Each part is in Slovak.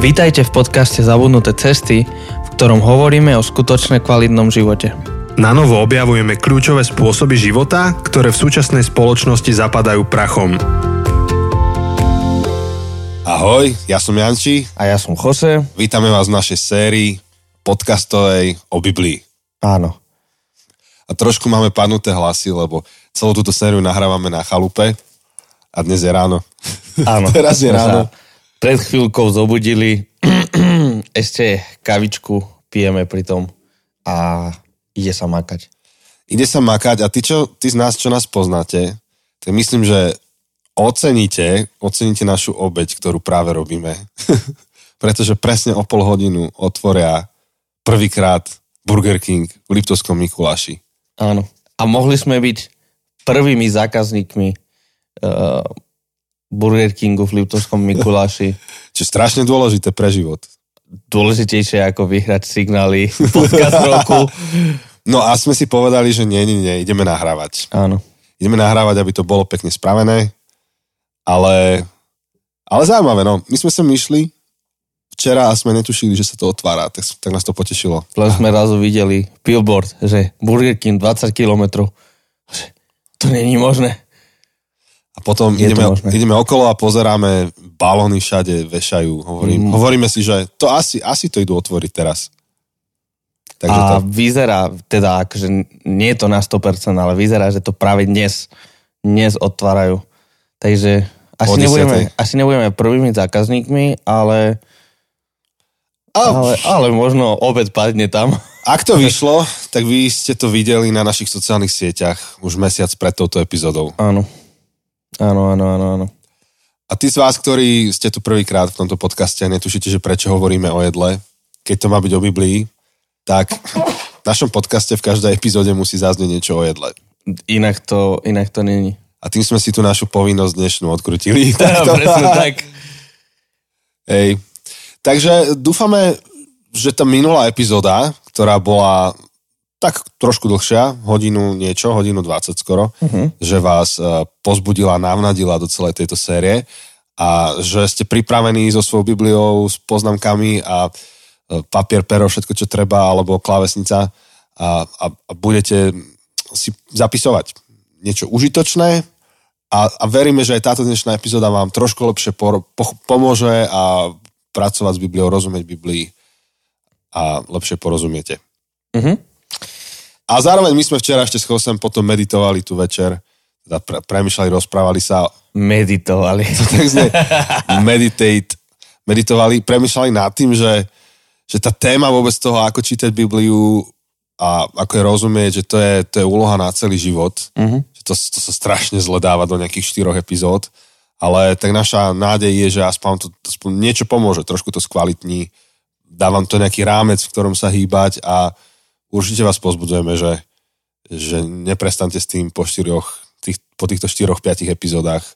Vítajte v podcaste Zabudnuté cesty, v ktorom hovoríme o skutočne kvalitnom živote. Na novo objavujeme kľúčové spôsoby života, ktoré v súčasnej spoločnosti zapadajú prachom. Ahoj, ja som Janči, A ja som Jose. vítame vás v našej sérii podcastovej o Biblii. Áno. A trošku máme padnuté hlasy, lebo celú túto sériu nahrávame na chalupe a dnes je ráno. Áno. Teraz je ráno. sa Pred chvíľkou zobudili. Ešte kavičku pijeme pri tom a ide sa makať. Ide sa makať a ty, čo, ty z nás, čo nás poznáte, tak myslím, že oceníte, oceníte našu obeď, ktorú práve robíme. Pretože presne o pol hodinu otvoria prvýkrát Burger King v Liptovskom Mikuláši. Áno. A mohli sme byť prvými zákazníkmi uh, Burger Kingu v Liptovskom Mikuláši. Čo strašne dôležité pre život. Dôležitejšie ako vyhrať signály podcast roku. No a sme si povedali, že nie, nie, nie, ideme nahrávať. Áno. Ideme nahrávať, aby to bolo pekne spravené, ale, ale zaujímavé, no. My sme sem išli včera a sme netušili, že sa to otvára, tak, tak nás to potešilo. Len sme razu videli billboard, že Burger King 20 km. Že to není možné. A potom Je ideme, ideme okolo a pozeráme, balóny všade vešajú. Hovorím, Mm. Hovoríme si, že to asi, asi to idú otvoriť teraz. Takže a to, vyzerá, teda akože nie je to na 100%, ale vyzerá, že to práve dnes, dnes otvárajú. Takže asi O 10:00. nebudeme, asi nebudeme prvými zákazníkmi, ale, ale, ale možno obed padne tam. ak to vyšlo, tak vy ste to videli na našich sociálnych sieťach už mesiac pred touto epizódou. Áno. Áno, áno, áno, áno. A tí z vás, ktorí ste tu prvýkrát v tomto podcaste a netušíte, že prečo hovoríme o jedle, keď to má byť o Biblii, tak v našom podcaste v každej epizóde musí zaznieť niečo o jedle. Inak to, inak to není. A tým sme si tu našu povinnosť dnešnú odkrutili. Presne tak. Hej. Takže dúfame, že tá minulá epizóda, ktorá bola tak trošku dlhšia, hodinu niečo, hodinu 20 skoro, uh-huh. že vás eh, pozbudila, navnadila do celej tejto série a že ste pripravení so svojou Bibliou, s poznámkami a eh, papier, pero, všetko, čo treba, alebo klávesnica a, a, a budete si zapisovať niečo užitočné a, a veríme, že aj táto dnešná epizóda vám trošku lepšie por, po, pomôže a pracovať s Bibliou, rozumieť Biblii a lepšie porozumiete. Mhm. A zároveň my sme včera ešte s Chosem potom meditovali tu večer, teda pre, premyšľali, rozprávali sa, Meditovali. tak sme meditate, meditovali, premyšľali nad tým, že, že tá téma vôbec toho, ako čítať Bibliu a ako je rozumieť, že to je, to je úloha na celý život, Mhm. že to, to sa strašne zle dáva do nejakých štyroch epizód, ale tak naša nádej je, že aspoň to aspoň niečo pomôže, trošku to skvalitní, dávam to nejaký rámec, v ktorom sa hýbať a určite vás pozbudzujeme, že, že neprestante s tým po, štyroch, tých, po týchto štyroch, piatich epizódach,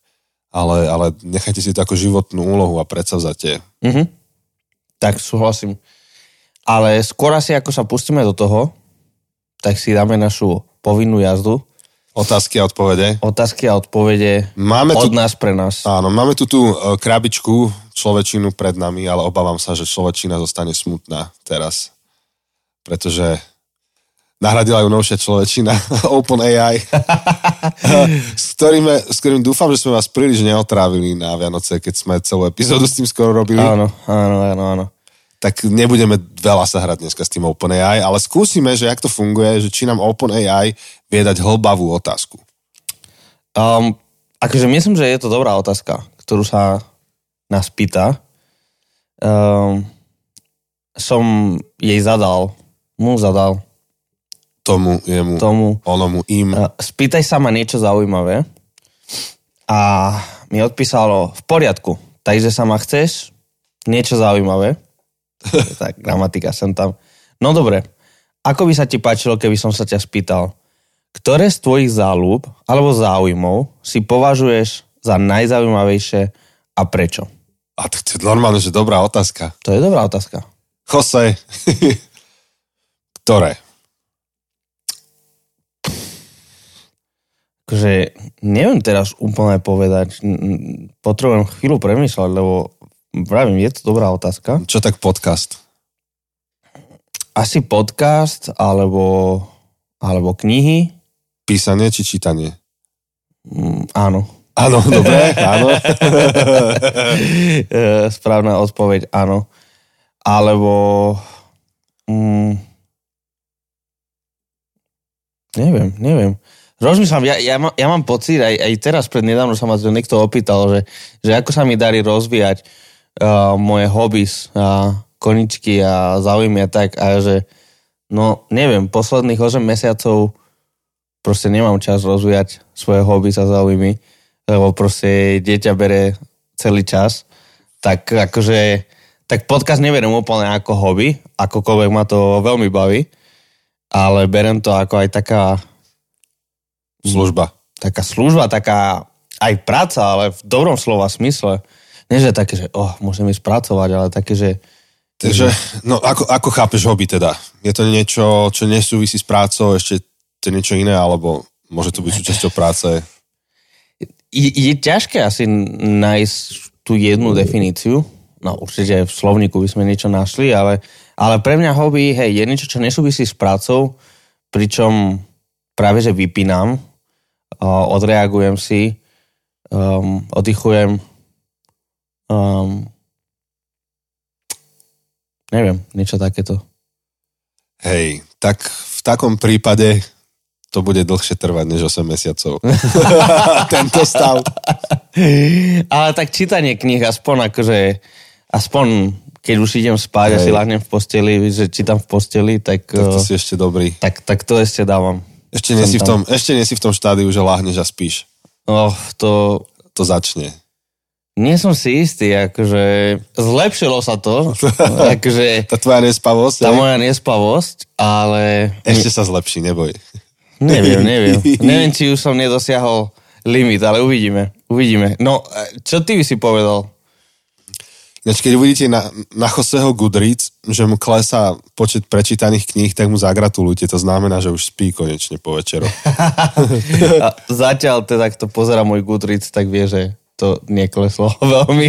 ale, ale nechajte si to ako životnú úlohu a predsavzatie. Mhm. Tak súhlasím. Ale skôr asi ako sa pustíme do toho, tak si dáme našu povinnú jazdu. Otázky a odpovede. Otázky a odpovede Máme tu, od nás pre nás. áno, máme tu tú e, krabičku človečinu pred nami, ale obávam sa, že človečina zostane smutná teraz. Pretože nahradila ju novšia človečina, OpenAI, s, ktorým, s ktorým dúfam, že sme vás príliš neotrávili na Vianoce, keď sme celú epizódu s tým skoro robili. Áno, áno, áno, áno. tak nebudeme veľa sa hrať dneska s tým OpenAI, ale skúsime, že jak to funguje, že či nám OpenAI vie dať hlbavú otázku. Um, akože myslím, že je to dobrá otázka, ktorú sa nás pýta. Um, som jej zadal, mu zadal Tomu, jemu, tomu, onomu, im. spýtaj sa ma niečo zaujímavé a mi odpísalo v poriadku, takže sa ma chceš niečo zaujímavé. tak, gramatika som tam. No dobre, ako by sa ti páčilo, keby som sa ťa spýtal, ktoré z tvojich záľub alebo záujmov si považuješ za najzaujímavejšie a prečo? A to je normálne, že dobrá otázka. To je dobrá otázka. Jose, ktoré? Akože neviem teraz úplne povedať. Potrebujem chvíľu premýšľať, lebo vravím, je to dobrá otázka. Čo tak podcast? Asi podcast, alebo, alebo knihy. Písanie či čítanie? Mm, áno. Áno, dobre, áno. Eh, Správna odpoveď, áno. Alebo... Mm, neviem, neviem. Rozmýšľam, ja, ja, má, ja mám pocit, aj, aj teraz pred nedávno sa ma to niekto opýtal, že, že ako sa mi darí rozvíjať uh, moje hobbies a koničky a záujmy a tak a že no neviem, posledných 8 mesiacov proste nemám čas rozvíjať svoje hobbies a záujmy, lebo proste dieťa bere celý čas, tak akože tak podcast neberiem úplne ako hobby, akokoľvek ma to veľmi baví, ale berem to ako aj taká Služba. taká služba, taká aj práca, ale v dobrom slova smysle. Nie, že také, že oh, musím ísť pracovať, ale také, že Takže, no ako, ako chápeš hobby teda? Je to niečo, čo nesúvisí s prácou, ešte to je niečo iné, alebo môže to byť súčasťou práce? je, je ťažké asi nájsť tú jednu definíciu. No určite v slovníku by sme niečo našli, ale, ale pre mňa hobby hej, je niečo, čo nesúvisí s prácou, pričom práve že vypínam, odreagujem si, um, oddychujem, um, neviem, niečo takéto. Hej, tak v takom prípade to bude dlhšie trvať než 8 mesiacov. Tento stav. Ale tak čítanie kníh, aspoň akože, aspoň keď už idem spať a Hej. si lahnem v posteli, že čítam v posteli, tak, Tak to eh, si ešte dobrý. tak, tak to ešte dávam. Ešte nie, si v tom, ešte nie si v tom štádiu, že láhneš a spíš. Oh, to To začne. nie som si istý, akože zlepšilo sa to, akože Tá tvoja nespavosť, tá hej? moja nespavosť, ale ešte sa zlepší, neboj. neviem, neviem. Neviem, či už som nedosiahol limit, ale uvidíme. Uvidíme. No, eh, čo ty by si povedal? Ináč, keď uvidíte na, na Joseho Goodreads, že mu klesá počet prečítaných kníh, tak mu zagratulujte. To znamená, že už spí konečne po večeroch. A zatiaľ teda, kto pozera môj Goodreads, tak vie, že to nekleslo veľmi.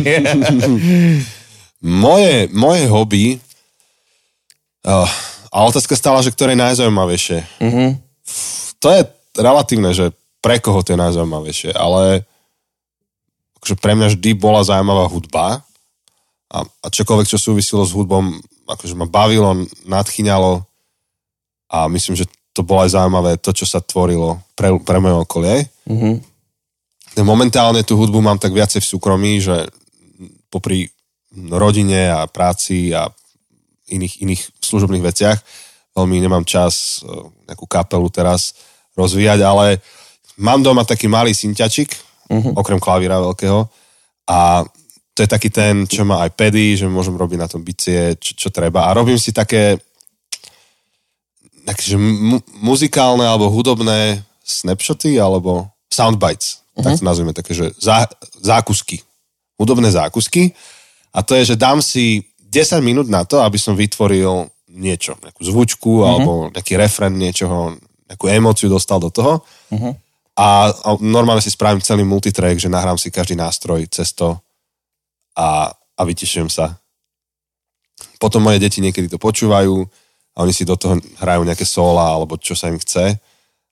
Moje, moje hobby... Uh, a otázka stála, že ktoré je najzaujímavejšie. Mhm. To je relatívne, že pre koho to je najzaujímavejšie, ale akože pre mňa vždy bola zaujímavá hudba a, a čokoľvek, čo súvisilo s hudbom, akože ma bavilo, nadchýňalo a myslím, že to bolo aj zaujímavé to, čo sa tvorilo pre, pre moje okolie. Mhm. Momentálne tú hudbu mám tak viacej v súkromí, že popri rodine a práci a iných, iných služobných veciach veľmi nemám čas e, nejakú kapelu teraz rozvíjať, ale mám doma taký malý synťačik, uh-huh. okrem klavíra veľkého a to je taký ten, čo má aj pedy, že môžem robiť na tom bicie, čo, čo treba. A robím si také takže mu, muzikálne alebo hudobné snapshoty alebo soundbites, uh-huh. tak to nazvime také, že zá, zákusky. Hudobné zákusky. A to je, že dám si 10 minút na to, aby som vytvoril niečo, nejakú zvučku uh-huh. alebo nejaký refren niečoho, nejakú emóciu dostal do toho. Uh-huh. A, a normálne si spravím celý multitrack, že nahrám si každý nástroj cez to a, a vytešujem sa. Potom moje deti niekedy to počúvajú a oni si do toho hrajú nejaké sola alebo čo sa im chce.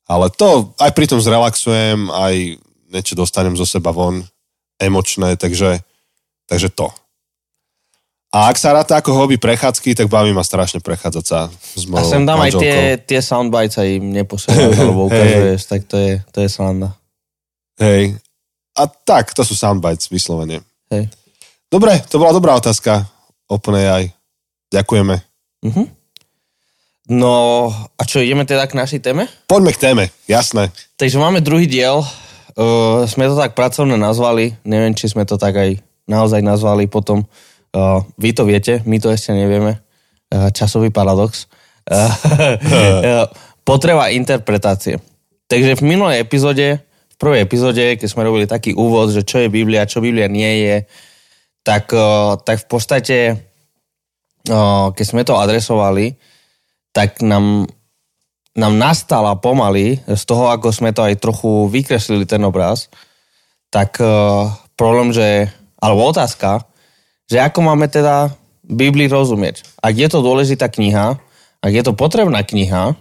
Ale to aj pri tom zrelaxujem, aj niečo dostanem zo seba von, emočné, takže, takže to. A ak sa ráta ako hobby prechádzky, tak baví ma strašne prechádzať sa s A mojou sem dám aj manželkou. tie, tie soundbites aj mne posielaš, alebo ukazuješ, tak to je, to je sranda. Hej. A tak, to sú soundbites vyslovene. Hej. Dobre, to bola dobrá otázka. OpenAI. Ďakujeme. Mhm. No, a čo, ideme teda k našej téme? Poďme k téme, jasné. Takže máme druhý diel. Uh, sme to tak pracovne nazvali. Neviem, či sme to tak aj naozaj nazvali potom. Uh, vy to viete, my to ešte nevieme. Uh, časový paradox. Uh, uh, potreba interpretácie. Takže v minulej epizóde, v prvej epizóde, keď sme robili taký úvod, že čo je Biblia, čo Biblia nie je, tak, uh, tak v podstate, uh, keď sme to adresovali, tak nám nám nastala pomaly, z toho, ako sme to aj trochu vykreslili ten obraz, tak uh, problém, že, alebo otázka, že ako máme teda Biblii rozumieť. Ak je to dôležitá kniha, ak je to potrebná kniha,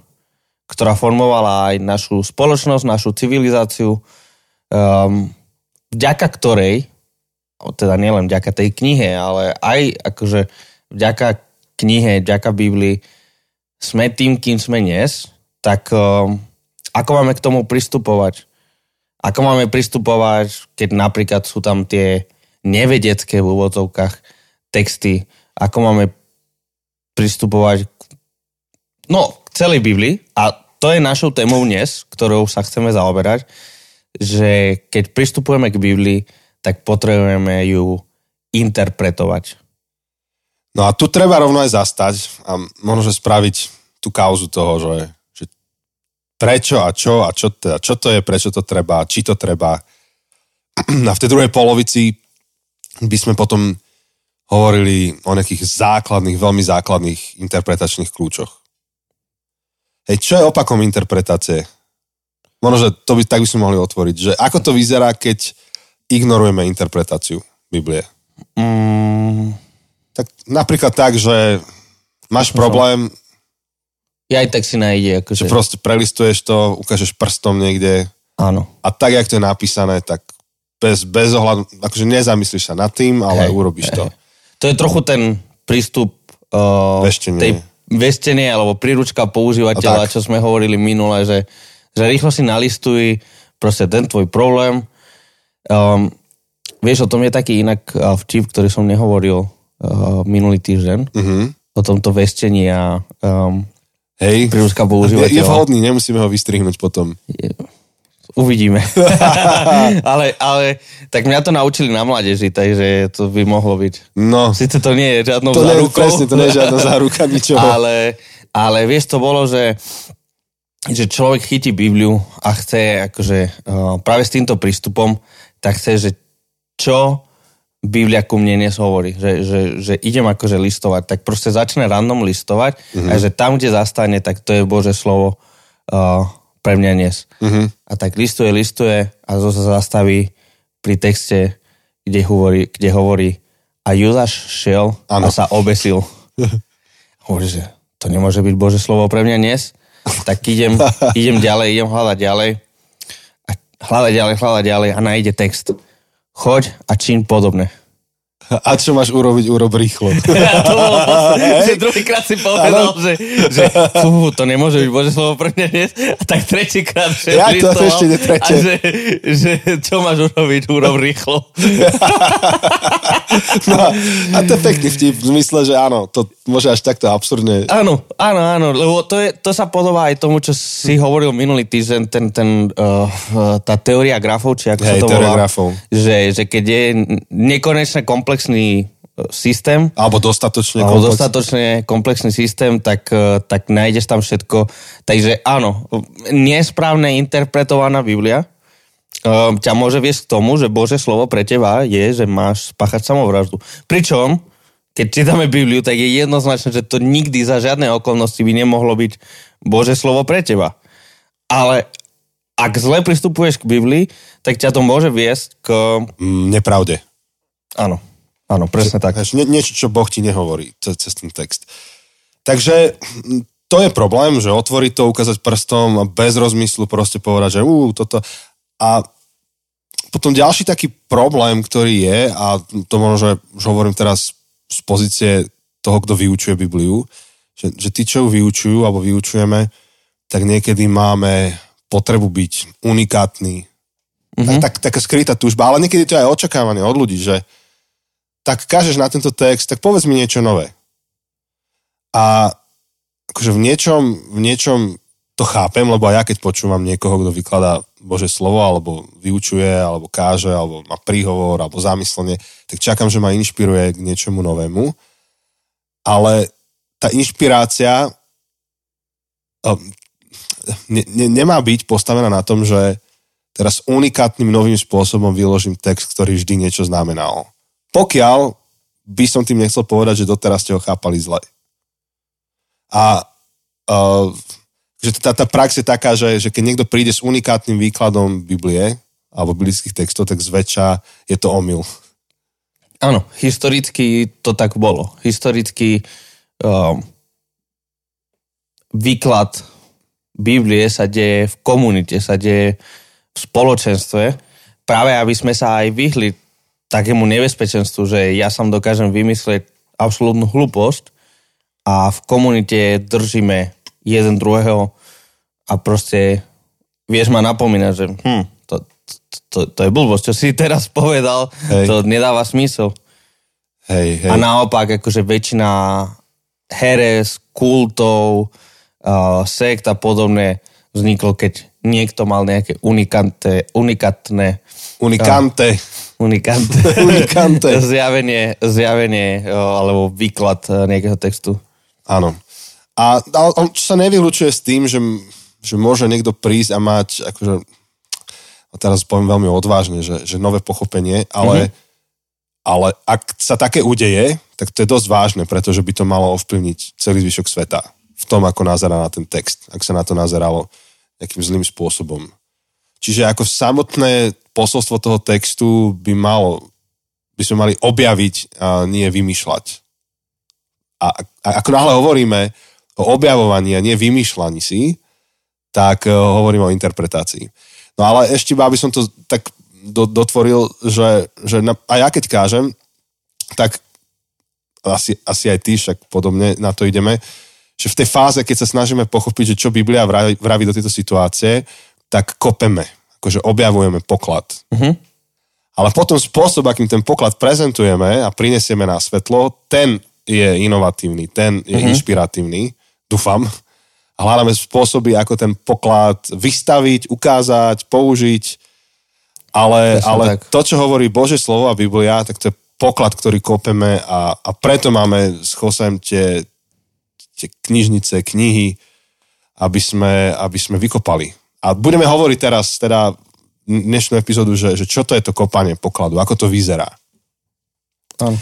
ktorá formovala aj našu spoločnosť, našu civilizáciu, um, vďaka ktorej, teda nielen vďaka tej knihe, ale aj akože vďaka knihe, vďaka Biblii sme tým, kým sme dnes, tak um, ako máme k tomu pristupovať? Ako máme pristupovať, keď napríklad sú tam tie nevedecké v úvodzovkách texty, ako máme pristupovať no, k celej Biblii a to je našou témou dnes, ktorou sa chceme zaoberať, že keď pristupujeme k Biblii, tak potrebujeme ju interpretovať. No a tu treba rovno aj zastať a možno, spraviť tú kauzu toho, že, že prečo a čo a čo, teda, čo to je, prečo to treba, či to treba. A v tej druhej polovici by sme potom hovorili o nejakých základných, veľmi základných interpretačných kľúčoch. Hej, čo je opakom interpretácie? Možno, že to by, tak by sme mohli otvoriť. Že ako to vyzerá, keď ignorujeme interpretáciu Biblie? Mm. Tak napríklad tak, že máš problém... Ja aj tak si nájde. Akože... Že proste prelistuješ to, ukážeš prstom niekde. Áno. A tak, jak to je napísané, tak bez, bez ohľadu, akože nezamyslíš sa nad tým, ale hej, urobíš hej. to. To je trochu ten prístup uh, tej vestenie alebo príručka používateľa, čo sme hovorili minule, že, že rýchlo si nalistuj proste ten tvoj problém. Um, vieš, o tom je taký inak uh, vtip, ktorý som nehovoril uh, minulý týždeň. Uh-huh. O tomto vestení a um, Hej, príručka používateľa. Je, je vhodný, nemusíme ho vystrihnúť potom. Je, Uvidíme. ale, ale tak mňa to naučili na mládeži, takže to by mohlo byť. No. Sice to nie je žiadnou to zárukou. Nie, presne, to nie je žiadna záruka ničoho. ale, ale vieš, to bolo, že, že človek chytí Bibliu a chce akože uh, práve s týmto prístupom, tak chce, že čo Biblia ku mne dnes hovorí, že, že, že idem akože listovať, tak proste začne random listovať mm-hmm. a že tam, kde zastane, tak to je Bože slovo uh, pre mňa dnes. Uh-huh. A tak listuje, listuje a sa zastaví pri texte, kde hovorí, kde hovorí a Judáš šiel ano. a sa obesil. hovorí, že to nemôže byť Bože slovo pre mňa dnes. Tak idem, idem ďalej, idem hľadať ďalej. A hľadať ďalej, hľadať ďalej a nájde text. Choď a čin podobne. A čo máš urobiť, urob rýchlo. to bolo že druhýkrát si povedal, že, že fú, to nemôže byť Bože slovo pre mňa dnes. A tak tretíkrát, že ja to ešte netretie. A že, že, čo máš urobiť, urob rýchlo. no, a to je pekný vtip, v zmysle, že áno, to môže až takto absurdne. Áno, áno, áno, lebo to, je, to sa podobá aj tomu, čo si hovoril minulý týždeň, ten, ten, uh, tá teória grafov, či ako Hej, sa to volá. Grafov. Že, že keď je nekonečné komplex komplexný e, systém. Alebo dostatočne alebo dostatočne komplexný systém, tak, e, tak nájdeš tam všetko. Takže áno, nesprávne interpretovaná Biblia uh, ťa môže viesť k tomu, že Bože slovo pre teba je, že máš spáchať samovraždu. Pričom, keď čítame Bibliu, tak je jednoznačné, že to nikdy za žiadne okolnosti by nemohlo byť Bože slovo pre teba. Ale ak zle pristupuješ k Biblii, tak ťa to môže viesť k... Mm, nepravde. Áno. Áno, presne tak. Nie, niečo, čo Boh ti nehovorí cez, ten text. Takže to je problém, že otvoriť to, ukázať prstom a bez rozmyslu proste povedať, že ú, toto. A potom ďalší taký problém, ktorý je, a to možno, že hovorím teraz z pozície toho, kto vyučuje Bibliu, že, že tí, čo ju vyučujú alebo vyučujeme, tak niekedy máme potrebu byť unikátny. Mm-hmm. Tak, tak, taká skrytá túžba, ale niekedy to je aj očakávanie od ľudí, že, tak kážeš na tento text, tak povedz mi niečo nové. A akože v niečom, v niečom to chápem, lebo aj ja keď počúvam niekoho, kto vykladá Bože slovo, alebo vyučuje, alebo káže, alebo má príhovor, alebo zamyslenie, tak čakám, že ma inšpiruje k niečomu novému. Ale tá inšpirácia um, ne, ne, nemá byť postavená na tom, že teraz unikátnym novým spôsobom vyložím text, ktorý vždy niečo znamenal. Pokiaľ by som tým nechcel povedať, že doteraz ste ho chápali zle. A uh, že tá, tá prax je taká, že, že keď niekto príde s unikátnym výkladom Biblie alebo biblických textov, tak zväčša je to omyl. Áno, historicky to tak bolo. Historicky um, výklad Biblie sa deje v komunite, sa deje v spoločenstve, práve aby sme sa aj vyhli takému nebezpečenstvu, že ja sám dokážem vymyslieť absolútnu hlúposť a v komunite držíme jeden druhého a proste vieš ma napomínať, že hm, to, to, to je blbosť, čo si teraz povedal, hej. to nedáva smysl. Hej, hej. A naopak, akože väčšina heres, kultov, uh, sekt a podobné vzniklo, keď niekto mal nejaké unikantné, unikatné Unikante. Uh, unikante. Unikante. zjavenie, zjavenie uh, alebo výklad uh, nejakého textu. Áno. A, a čo sa nevylučuje s tým, že, že môže niekto prísť a mať, akože, a teraz poviem veľmi odvážne, že, že nové pochopenie, ale, mm-hmm. ale ak sa také udeje, tak to je dosť vážne, pretože by to malo ovplyvniť celý zvyšok sveta v tom, ako nazerá na ten text, ak sa na to nazeralo nejakým zlým spôsobom. Čiže ako samotné posolstvo toho textu by malo, by sme mali objaviť a nie vymýšľať. A, a ako náhle hovoríme o objavovaní a nie vymýšľaní si, tak uh, hovoríme o interpretácii. No ale ešte aby som to tak do, dotvoril, že, že na, a ja keď kážem, tak asi, asi aj ty, však podobne na to ideme, že v tej fáze, keď sa snažíme pochopiť, že čo Biblia vraví, vraví do tejto situácie, tak kopeme, akože objavujeme poklad. Uh-huh. Ale potom spôsob, akým ten poklad prezentujeme a prinesieme na svetlo, ten je inovatívny, ten je uh-huh. inšpiratívny, dúfam. A hľadáme spôsoby, ako ten poklad vystaviť, ukázať, použiť. Ale, ale to, čo hovorí Bože slovo a Biblia, tak to je poklad, ktorý kopeme a, a preto máme s Chosem tie, tie knižnice, knihy, aby sme, aby sme vykopali a budeme hovoriť teraz teda dnešnú epizódu, že, že čo to je to kopanie pokladu, ako to vyzerá. Ano.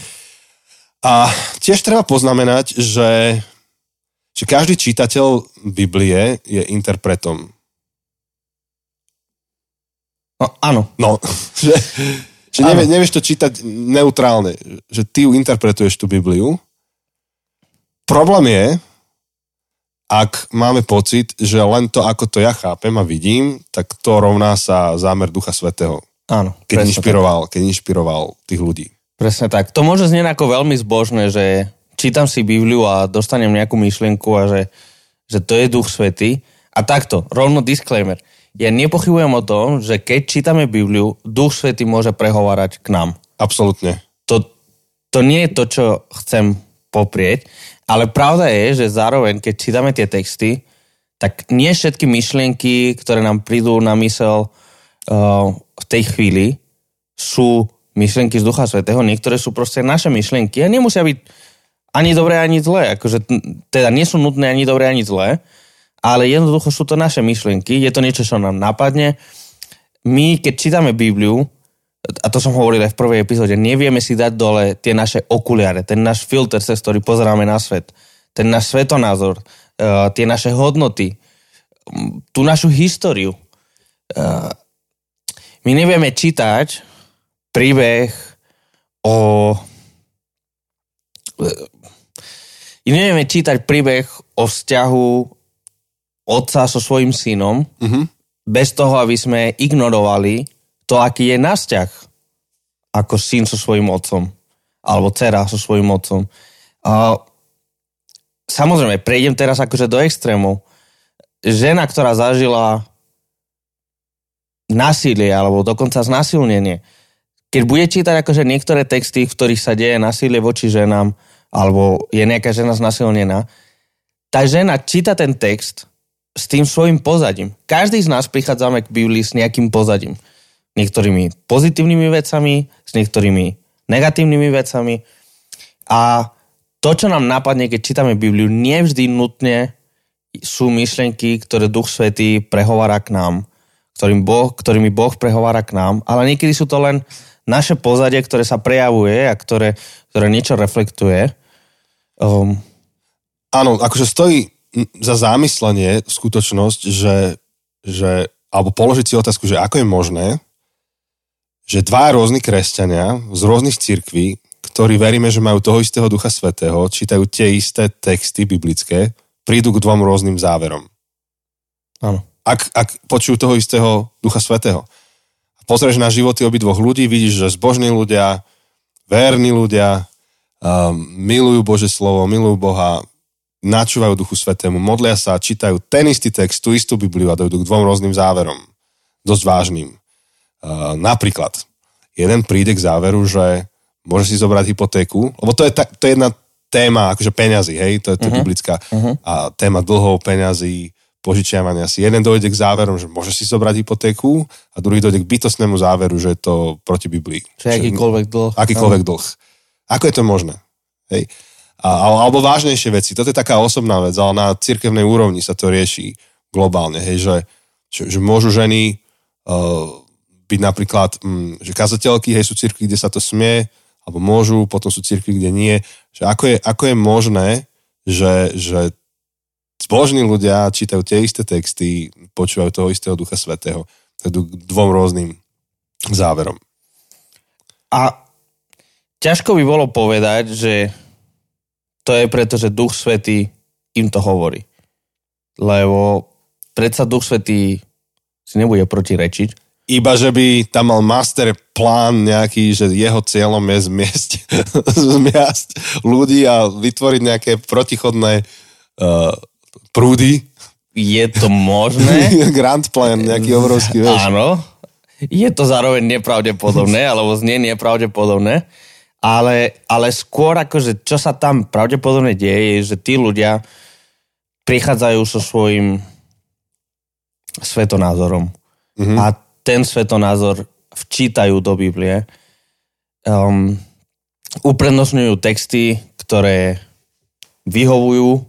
A tiež treba poznamenať, že, že každý čítateľ Biblie je interpretom. No, áno. No, že, že nevie, nevieš to čítať neutrálne, že ty ju interpretuješ tú Bibliu. Problém je, ak máme pocit, že len to, ako to ja chápem a vidím, tak to rovná sa zámer Ducha Svetého. Áno. Keď inšpiroval, keď inšpiroval tých ľudí. Presne tak. To môže znieť ako veľmi zbožné, že čítam si Bibliu a dostanem nejakú myšlienku a že, že to je Duch Svetý. A takto, rovno disclaimer. Ja nepochybujem o tom, že keď čítame Bibliu, Duch Svetý môže prehovárať k nám. Absolutne. To, to nie je to, čo chcem poprieť, ale pravda je, že zároveň, keď čítame tie texty, tak nie všetky myšlienky, ktoré nám prídu na mysel uh, v tej chvíli, sú myšlienky z Ducha Svetého, niektoré sú proste naše myšlienky a nemusia byť ani dobré, ani zlé. Akože, teda nie sú nutné ani dobré, ani zlé, ale jednoducho sú to naše myšlienky, je to niečo, čo nám napadne. My, keď čítame Bibliu, a to som hovoril aj v prvej epizóde, nevieme si dať dole tie naše okuliare, ten náš filter, cez ktorý pozeráme na svet, ten náš svetonázor, uh, tie naše hodnoty, tú našu históriu. Uh, my nevieme čítať príbeh o... My nevieme čítať príbeh o vzťahu otca so svojím synom mm-hmm. bez toho, aby sme ignorovali to, aký je náš vzťah ako syn so svojím otcom alebo dcera so svojím otcom. A samozrejme, prejdem teraz akože do extrému. Žena, ktorá zažila násilie alebo dokonca znásilnenie, keď bude čítať akože niektoré texty, v ktorých sa deje násilie voči ženám alebo je nejaká žena znasilnená, tá žena číta ten text s tým svojim pozadím. Každý z nás prichádzame k Biblii s nejakým pozadím niektorými pozitívnymi vecami, s niektorými negatívnymi vecami. A to, čo nám napadne, keď čítame Bibliu, nevždy nutne sú myšlenky, ktoré Duch Svetý prehovára k nám, ktorým boh, ktorými Boh prehovára k nám, ale niekedy sú to len naše pozadie, ktoré sa prejavuje a ktoré, ktoré niečo reflektuje. Um, Áno, akože stojí za zámyslenie skutočnosť, že, že alebo položiť si otázku, že ako je možné, že dva rôzni kresťania z rôznych cirkví ktorí veríme, že majú toho istého Ducha Svetého, čítajú tie isté texty biblické, prídu k dvom rôznym záverom. Áno. Ak, ak počujú toho istého Ducha Svetého. A pozrieš na životy obidvoch ľudí, vidíš, že zbožní ľudia, verní ľudia, um, milujú Bože slovo, milujú Boha, načúvajú Duchu Svetému, modlia sa, čítajú ten istý text, tú istú Bibliu a dojdú k dvom rôznym záverom. Dosť vážnym. Napríklad, jeden príde k záveru, že môže si zobrať hypotéku, lebo to je, ta, to je jedna téma, akože peňazí, hej, to je, to uh-huh. biblická uh-huh. a téma dlhov, peňazí, požičiavania si. Jeden dojde k záverom, že môže si zobrať hypotéku a druhý dojde k bytostnému záveru, že je to proti Biblii. Čiže akýkoľvek dlh. Akýkoľvek dlh. Ako je to možné? Hej. A, alebo vážnejšie veci. Toto je taká osobná vec, ale na cirkevnej úrovni sa to rieši globálne. Hej, že, že, že môžu ženy uh, byť napríklad, um, že kazateľky, hej, sú cirkvi, kde sa to smie, alebo môžu, potom sú cirkvi, kde nie. Že ako je, ako je možné, že, že zbožní ľudia čítajú tie isté texty, počúvajú toho istého Ducha Svetého, k dvom rôznym záverom. A ťažko by bolo povedať, že to je preto, že Duch Svetý im to hovorí. Lebo predsa Duch Svetý si nebude protirečiť iba, že by tam mal master plán nejaký, že jeho cieľom je zmiesť, zmiasť ľudí a vytvoriť nejaké protichodné uh, prúdy. Je to možné? Grand plan, nejaký obrovský, vieš. Áno. Je to zároveň nepravdepodobné, alebo znie nepravdepodobné. Ale, ale skôr akože, čo sa tam pravdepodobne deje, je, že tí ľudia prichádzajú so svojím svetonázorom. Mm-hmm. A ten svetonázor včítajú do Biblie. Um, uprednostňujú texty, ktoré vyhovujú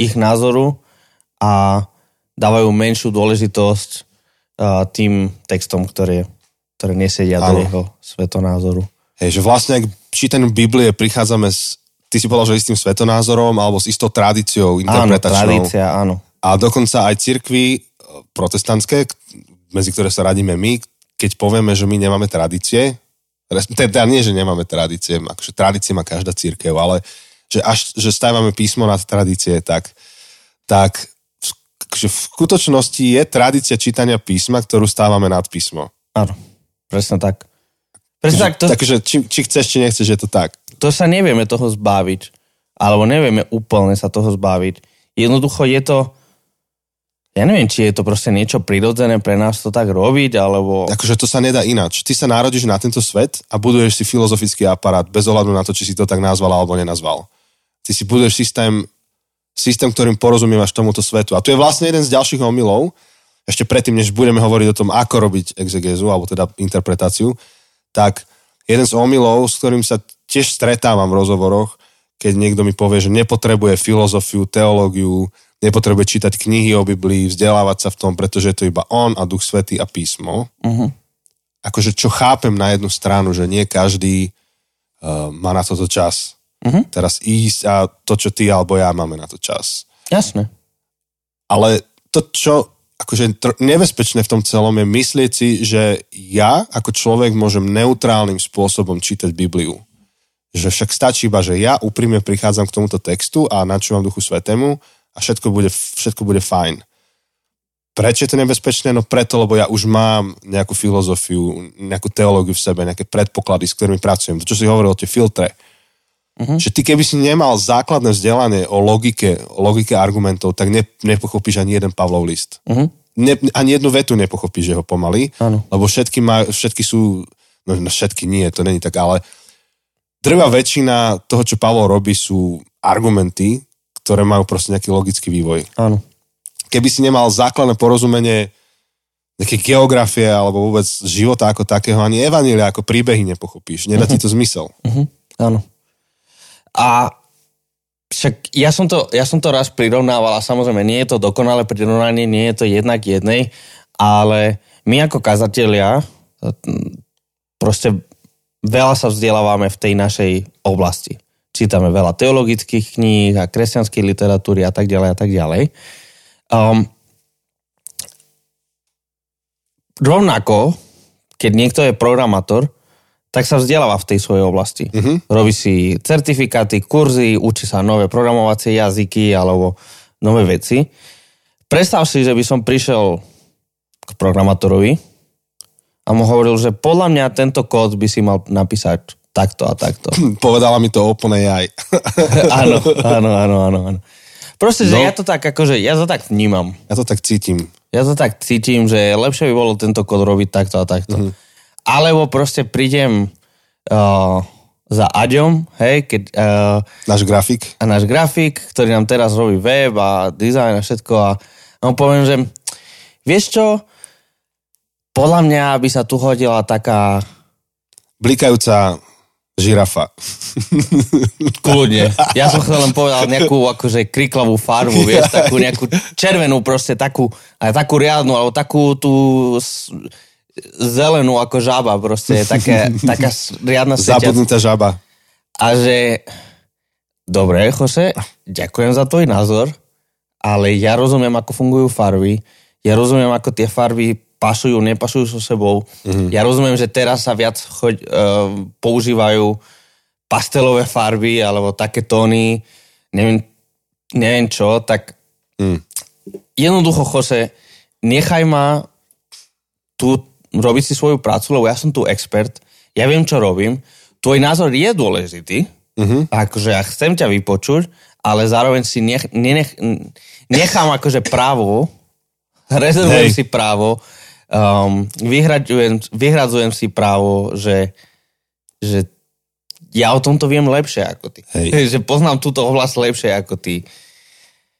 ich názoru a dávajú menšiu dôležitosť uh, tým textom, ktoré, ktoré nesedia ano. do jeho svetonázoru. Hej, že vlastne ak čítanú Biblie prichádzame s, ty si povedal, že istým svetonázorom alebo s istou tradíciou interpretačnou. Áno, tradícia, áno. A dokonca aj cirkvy protestantské, medzi ktoré sa radíme my, keď povieme, že my nemáme tradície, teda nie, že nemáme tradície, akože tradície má každá církev, ale že až, že stávame písmo nad tradície, tak, tak že v skutočnosti je tradícia čítania písma, ktorú stávame nad písmo. Áno, presne tak. Presne tak. To... Takže či, či chceš, či nechceš, je to tak. To sa nevieme toho zbaviť. Alebo nevieme úplne sa toho zbaviť. Jednoducho je to ja neviem, či je to proste niečo prirodzené pre nás to tak robiť, alebo... Akože to sa nedá ináč. Ty sa narodíš na tento svet a buduješ si filozofický aparát bez ohľadu na to, či si to tak nazval alebo nenazval. Ty si buduješ systém, systém, ktorým porozumievaš tomuto svetu. A tu je vlastne jeden z ďalších omylov, ešte predtým, než budeme hovoriť o tom, ako robiť exegézu, alebo teda interpretáciu, tak jeden z omylov, s ktorým sa tiež stretávam v rozhovoroch, keď niekto mi povie, že nepotrebuje filozofiu, teológiu, nepotrebuje čítať knihy o Biblii, vzdelávať sa v tom, pretože je to iba on a Duch Svetý a písmo. Uh-huh. Akože čo chápem na jednu stranu, že nie každý uh, má na toto čas. Uh-huh. Teraz ísť a to, čo ty alebo ja máme na to čas. Jasné. Ale to, čo akože tr- nebezpečné v tom celom je myslieť si, že ja ako človek môžem neutrálnym spôsobom čítať Bibliu. Že však stačí iba, že ja úprimne prichádzam k tomuto textu a načúvam Duchu Svetému a všetko bude, všetko bude fajn. Prečo je to nebezpečné? No preto, lebo ja už mám nejakú filozofiu, nejakú teológiu v sebe, nejaké predpoklady, s ktorými pracujem. To, čo si hovoril o tie filtre. Uh-huh. Že ty keby si nemal základné vzdelanie o logike, o logike argumentov, tak ne, nepochopíš ani jeden Pavlov list. Uh-huh. Ne, ani jednu vetu nepochopíš jeho pomaly, ano. lebo všetky, má, všetky sú, no, no všetky nie, to není tak, ale drvá väčšina toho, čo Pavol robí, sú argumenty, ktoré majú proste nejaký logický vývoj. Áno. Keby si nemal základné porozumenie nejaké geografie alebo vôbec života ako takého, ani evanília ako príbehy nepochopíš. Nedá uh-huh. ti to zmysel. Uh-huh. Áno. A však ja som, to, ja som to raz prirovnával a samozrejme nie je to dokonalé prirovnanie, nie je to jednak jednej, ale my ako kazatelia proste veľa sa vzdelávame v tej našej oblasti čítame veľa teologických kníh a kresťanskej literatúry a tak ďalej a tak ďalej. Um, rovnako, keď niekto je programátor, tak sa vzdeláva v tej svojej oblasti. Uh-huh. Robí si certifikáty, kurzy, učí sa nové programovacie jazyky alebo nové veci. Predstav si, že by som prišiel k programátorovi a mu hovoril, že podľa mňa tento kód by si mal napísať takto a takto. Povedala mi to OpenAI. áno, áno, áno, áno, áno. Proste, že no. ja to tak akože, ja to tak vnímam. Ja to tak cítim. Ja to tak cítim, že lepšie by bolo tento kód robiť takto a takto. Uh-huh. Alebo proste prídem uh, za Aďom, hej, keď... Uh, náš grafik. A náš grafik, ktorý nám teraz robí web a design a všetko a, a mu poviem, že vieš čo, podľa mňa by sa tu hodila taká... Blikajúca Žirafa. Kľudne. Ja som chcel len povedať nejakú akože kriklavú farbu, vieš, takú nejakú červenú proste, takú, aj takú riadnu, alebo takú tú zelenú ako žaba proste, také, taká riadna seťa. Zabudnutá žaba. A že, dobre, Jose, ďakujem za tvoj názor, ale ja rozumiem, ako fungujú farby, ja rozumiem, ako tie farby pašujú, nepašujú so sebou. Mm-hmm. Ja rozumiem, že teraz sa viac choď, uh, používajú pastelové farby alebo také tóny, neviem, neviem čo, tak mm. jednoducho, Jose, nechaj ma tu robiť si svoju prácu, lebo ja som tu expert, ja viem, čo robím, tvoj názor je dôležitý, mm-hmm. akože ja chcem ťa vypočuť, ale zároveň si nech, nenech, nechám akože právo, rezervujem si právo um, vyhradzujem, vyhradzujem si právo, že, že ja o tomto viem lepšie ako ty. Hej. že poznám túto oblasť lepšie ako ty.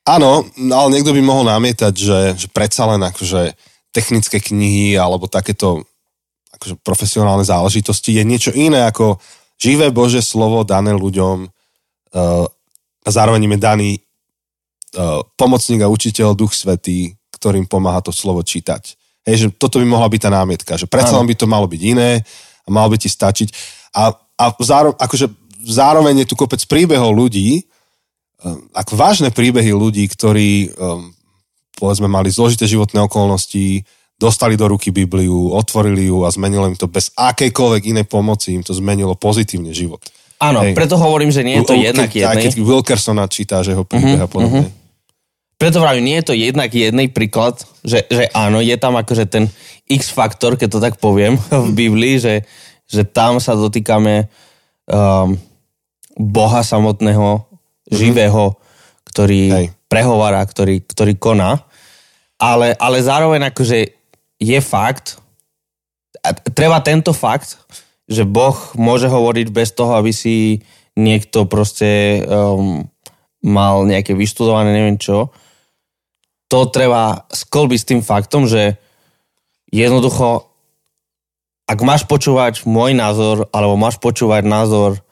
Áno, ale niekto by mohol namietať, že, že predsa len akože technické knihy alebo takéto akože profesionálne záležitosti je niečo iné ako živé Bože slovo dané ľuďom uh, a zároveň im je daný uh, pomocník a učiteľ Duch Svetý, ktorým pomáha to slovo čítať. Hej, že toto by mohla byť tá námietka, že predsa len by to malo byť iné a malo by ti stačiť. A, a zároveň, akože zároveň je tu kopec príbehov ľudí, um, ako vážne príbehy ľudí, ktorí um, povedzme mali zložité životné okolnosti, dostali do ruky Bibliu, otvorili ju a zmenilo im to bez akejkoľvek inej pomoci, im to zmenilo pozitívne život. Áno, Hej. preto hovorím, že nie je to jednak jednej. Keď Wilkersona číta, že ho príbeh uh-huh, a podobne. Uh-huh. Preto vravím, nie je to jednak jednej príklad, že, že áno, je tam akože ten X-faktor, keď to tak poviem, v Biblii, že, že tam sa dotýkame um, Boha samotného, mm-hmm. živého, ktorý Hej. prehovára, ktorý, ktorý koná. Ale, ale zároveň akože je fakt, a treba tento fakt, že Boh môže hovoriť bez toho, aby si niekto proste um, mal nejaké vyštudované neviem čo, to treba skolbiť s tým faktom, že jednoducho, ak máš počúvať môj názor, alebo máš počúvať názor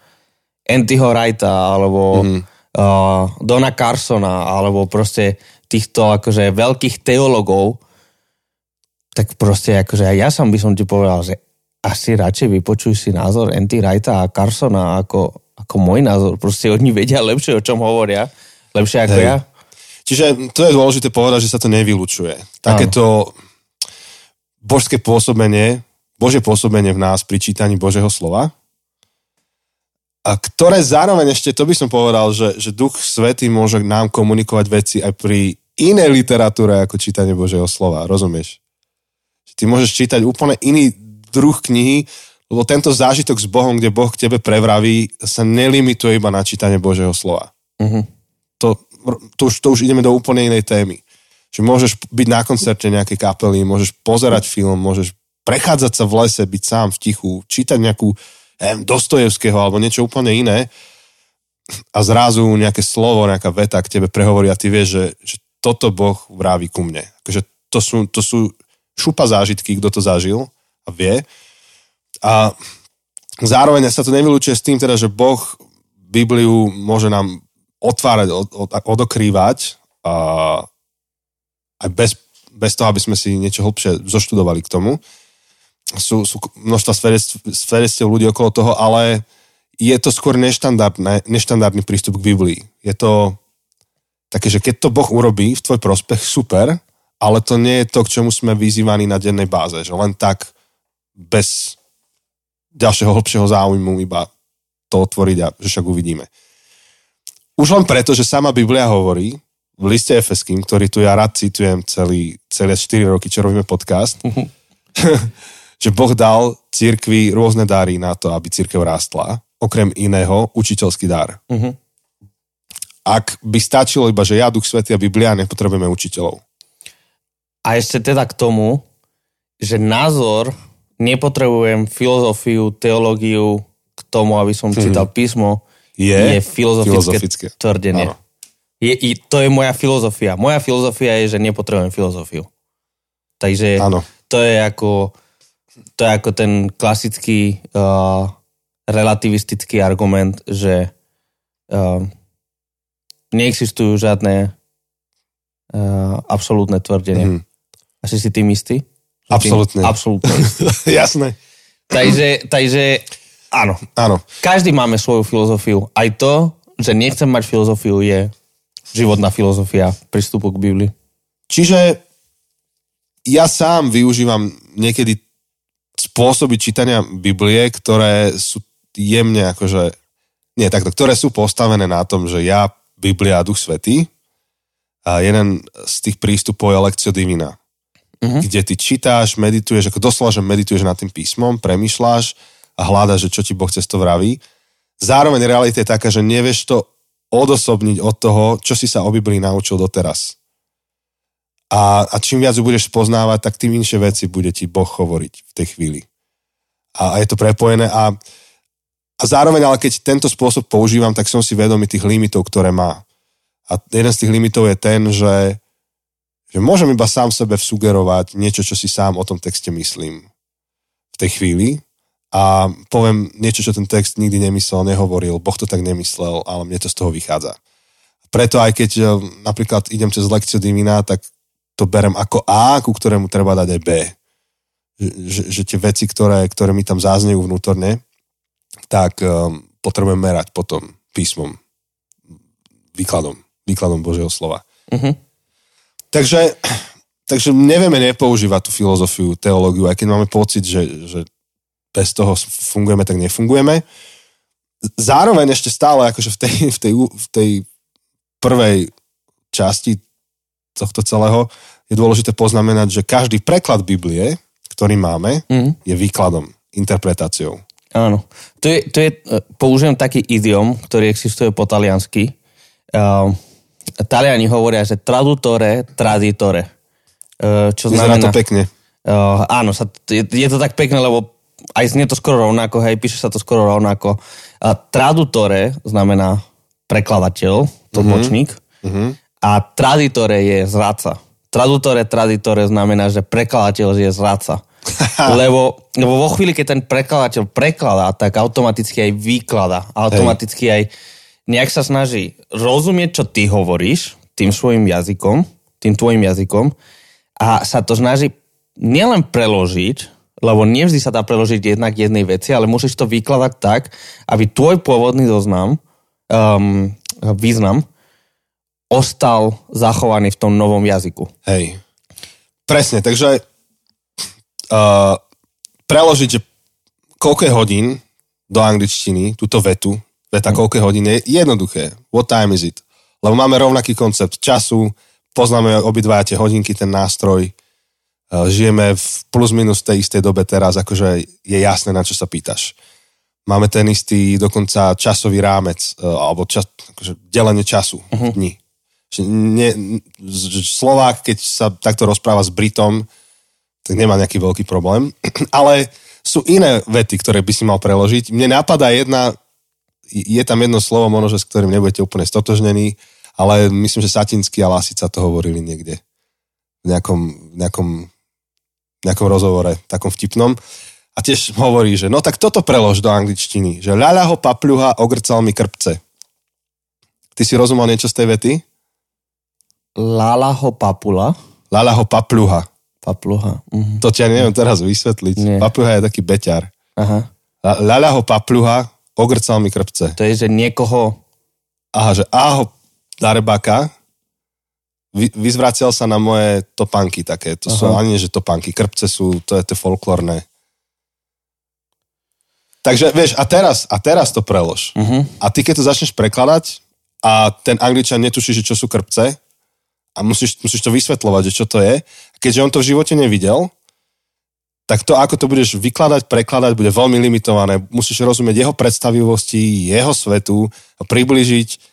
Andyho Wrighta, alebo mm-hmm. uh, Dona Carsona, alebo proste týchto akože veľkých teologov, tak proste akože ja som by som ti povedal, že asi radšej vypočuj si názor Andy Wrighta a Carsona ako, ako môj názor. Proste oni vedia lepšie, o čom hovoria. Lepšie ako hey. ja. Čiže to je dôležité povedať, že sa to nevylučuje. Takéto božské pôsobenie, Božie pôsobenie v nás pri čítaní Božieho slova, a ktoré zároveň ešte, to by som povedal, že, že Duch Svetý môže nám komunikovať veci aj pri inej literatúre ako čítanie Božieho slova, rozumieš? Ty môžeš čítať úplne iný druh knihy, lebo tento zážitok s Bohom, kde Boh k tebe prevraví, sa nelimituje iba na čítanie Božieho slova. Uh-huh. To to už, to už ideme do úplne inej témy. Že môžeš byť na koncerte nejakej kapely, môžeš pozerať film, môžeš prechádzať sa v lese, byť sám v tichu, čítať nejakú neviem, Dostojevského alebo niečo úplne iné a zrazu nejaké slovo, nejaká veta k tebe prehovorí a ty vieš, že, že toto Boh vrávi ku mne. Akože to sú, to sú šupa zážitky, kto to zažil a vie. A zároveň sa to nevylučuje s tým teda, že Boh Bibliu môže nám otvárať, od, od, odokrývať a aj bez, bez toho, aby sme si niečo hlbšie zoštudovali k tomu. Sú, sú množstva svedectiev ľudí okolo toho, ale je to skôr neštandardný prístup k Biblii. Je to také, že keď to Boh urobí v tvoj prospech, super, ale to nie je to, k čomu sme vyzývaní na dennej báze. Že len tak, bez, ďalšieho hlbšieho záujmu iba to otvoriť a že však uvidíme. Už len preto, že sama Biblia hovorí v liste Efeským, ktorý tu ja rád citujem celý, celé 4 roky, čo robíme podcast, že Boh dal cirkvi rôzne dary na to, aby církev rástla. Okrem iného, učiteľský dar. Mhm. Ak by stačilo iba, že ja, Duch Svety a Biblia, nepotrebujeme učiteľov. A ešte teda k tomu, že názor, nepotrebujem filozofiu, teológiu k tomu, aby som čítal písmo, Je, je filozofické, filozofické. tvrdenie. Áno. Je, i to je moja filozofia. Moja filozofia je, že nepotrebujem filozofiu. Takže Áno. to je ako, to je ako ten klasický uh, relativistický argument, že uh, neexistujú žiadne uh, absolútne tvrdenie. Mhm. Asi si tým istý? Absolútne. Absolútne. Jasné. takže, takže áno, Áno. každý máme svoju filozofiu. Aj to, že nechcem mať filozofiu, je životná filozofia prístupu k Biblii. Čiže ja sám využívam niekedy spôsoby čítania Biblie, ktoré sú jemne akože, nie takto, ktoré sú postavené na tom, že ja, Biblia a Duch Svetý, a jeden z tých prístupov je Lectio Divina, Mhm. kde ty čítáš, medituješ, ako doslova, že medituješ nad tým písmom, premýšľaš a hľadaš, že čo ti Boh cez to vraví. Zároveň realita je taká, že nevieš to odosobniť od toho, čo si sa o Biblii naučil doteraz. A, a čím viac ju budeš spoznávať, tak tým inšie veci bude ti Boh hovoriť v tej chvíli. A, a je to prepojené a, a zároveň, ale keď tento spôsob používam, tak som si vedomý tých limitov, ktoré má. A jeden z tých limitov je ten, že, že môžem iba sám sebe vsugerovať niečo, čo si sám o tom texte myslím v tej chvíli a poviem niečo, čo ten text nikdy nemyslel, nehovoril, Boh to tak nemyslel, ale mne to z toho vychádza. Preto aj keď eh, napríklad idem cez lekciu Divina, tak to berem ako A, ku ktorému treba dať aj B. Že, že, tie veci, ktoré, ktoré mi tam záznejú vnútorne, tak um, potrebujem merať potom písmom, výkladom, výkladom Božieho slova. Mhm. Takže, takže nevieme nepoužívať tú filozofiu, teológiu, aj keď máme pocit, že, že bez toho fungujeme, tak nefungujeme. Zároveň ešte stále akože v tej, v tej, v tej prvej časti tohto celého je dôležité poznamenať, že každý preklad Biblie, ktorý máme, Mhm. je výkladom, interpretáciou. Áno. To je, to je, e, použijem taký idiom, ktorý existuje po taliansky. Uh, Taliani hovoria, že tradutore, traditore. Uh, čo Vyzerá znamená... to pekne. Uh, áno, sa, je, je to tak pekné, lebo aj znie to skoro rovnako, hej, píše sa to skoro rovnako. A tradutore znamená prekladateľ, tlmočník. Mhm. A traditore je zradca. Tradutore, traditore znamená, že prekladateľ je zradca. lebo, lebo vo chvíli, keď ten prekladateľ prekladá, tak automaticky aj výklada. Automaticky aj nejak sa snaží rozumieť, čo ty hovoríš tým svojim jazykom, tým tvojim jazykom a sa to snaží nielen preložiť, lebo nevždy sa dá preložiť jednak jednej veci, ale musíš to vykladať tak, aby tvoj pôvodný zoznam, um, význam, ostal zachovaný v tom novom jazyku. Hej. Presne, takže uh, preložiť, koľko hodín do angličtiny, túto vetu, veta koľko je hodín, je jednoduché. What time is it? Lebo máme rovnaký koncept času, poznáme obidva tie hodinky, ten nástroj, žijeme v plus minus tej istej dobe teraz, akože je jasné, na čo sa pýtaš. Máme ten istý dokonca časový rámec, uh, alebo čas, akože delenie času uh-huh. dní. Ne, Slovák, keď sa takto rozpráva s Britom, tak nemá nejaký veľký problém. Ale sú iné vety, ktoré by si mal preložiť. Mne napadá jedna, je tam jedno slovo, možno, že s ktorým nebudete úplne stotožnení, ale myslím, že Satinsky a Lasica to hovorili niekde v nejakom, v nejakom, nejakom rozhovore, takom vtipnom. A tiež hovorí, že no tak toto prelož do angličtiny, že ľaľa ho papľuha, ogrcal mi krpce. Ty si rozumel niečo z tej vety? Lala ho papula. Lala ho papľuha. Papluha. Mhm. To ťa neviem teraz vysvetliť. Nie. Papľuha je taký beťar. Aha. La- Lala ho papľuha, ogrcal mi krpce. To je, že niekoho... Aha, že áho darebaka, vy, vyzvracel sa na moje topanky také. To sú Aha. ani, nie, že topanky, krpce sú, to je to folklórne. Takže vieš, a teraz, a teraz to prelož. Uh-huh. A ty keď to začneš prekladať a ten angličan netuší, že čo sú krpce a musíš, musíš to vysvetľovať, že čo to je. Keďže on to v živote nevidel, tak to, ako to budeš vykladať, prekladať, bude veľmi limitované. Musíš rozumieť jeho predstavivosti, jeho svetu a približiť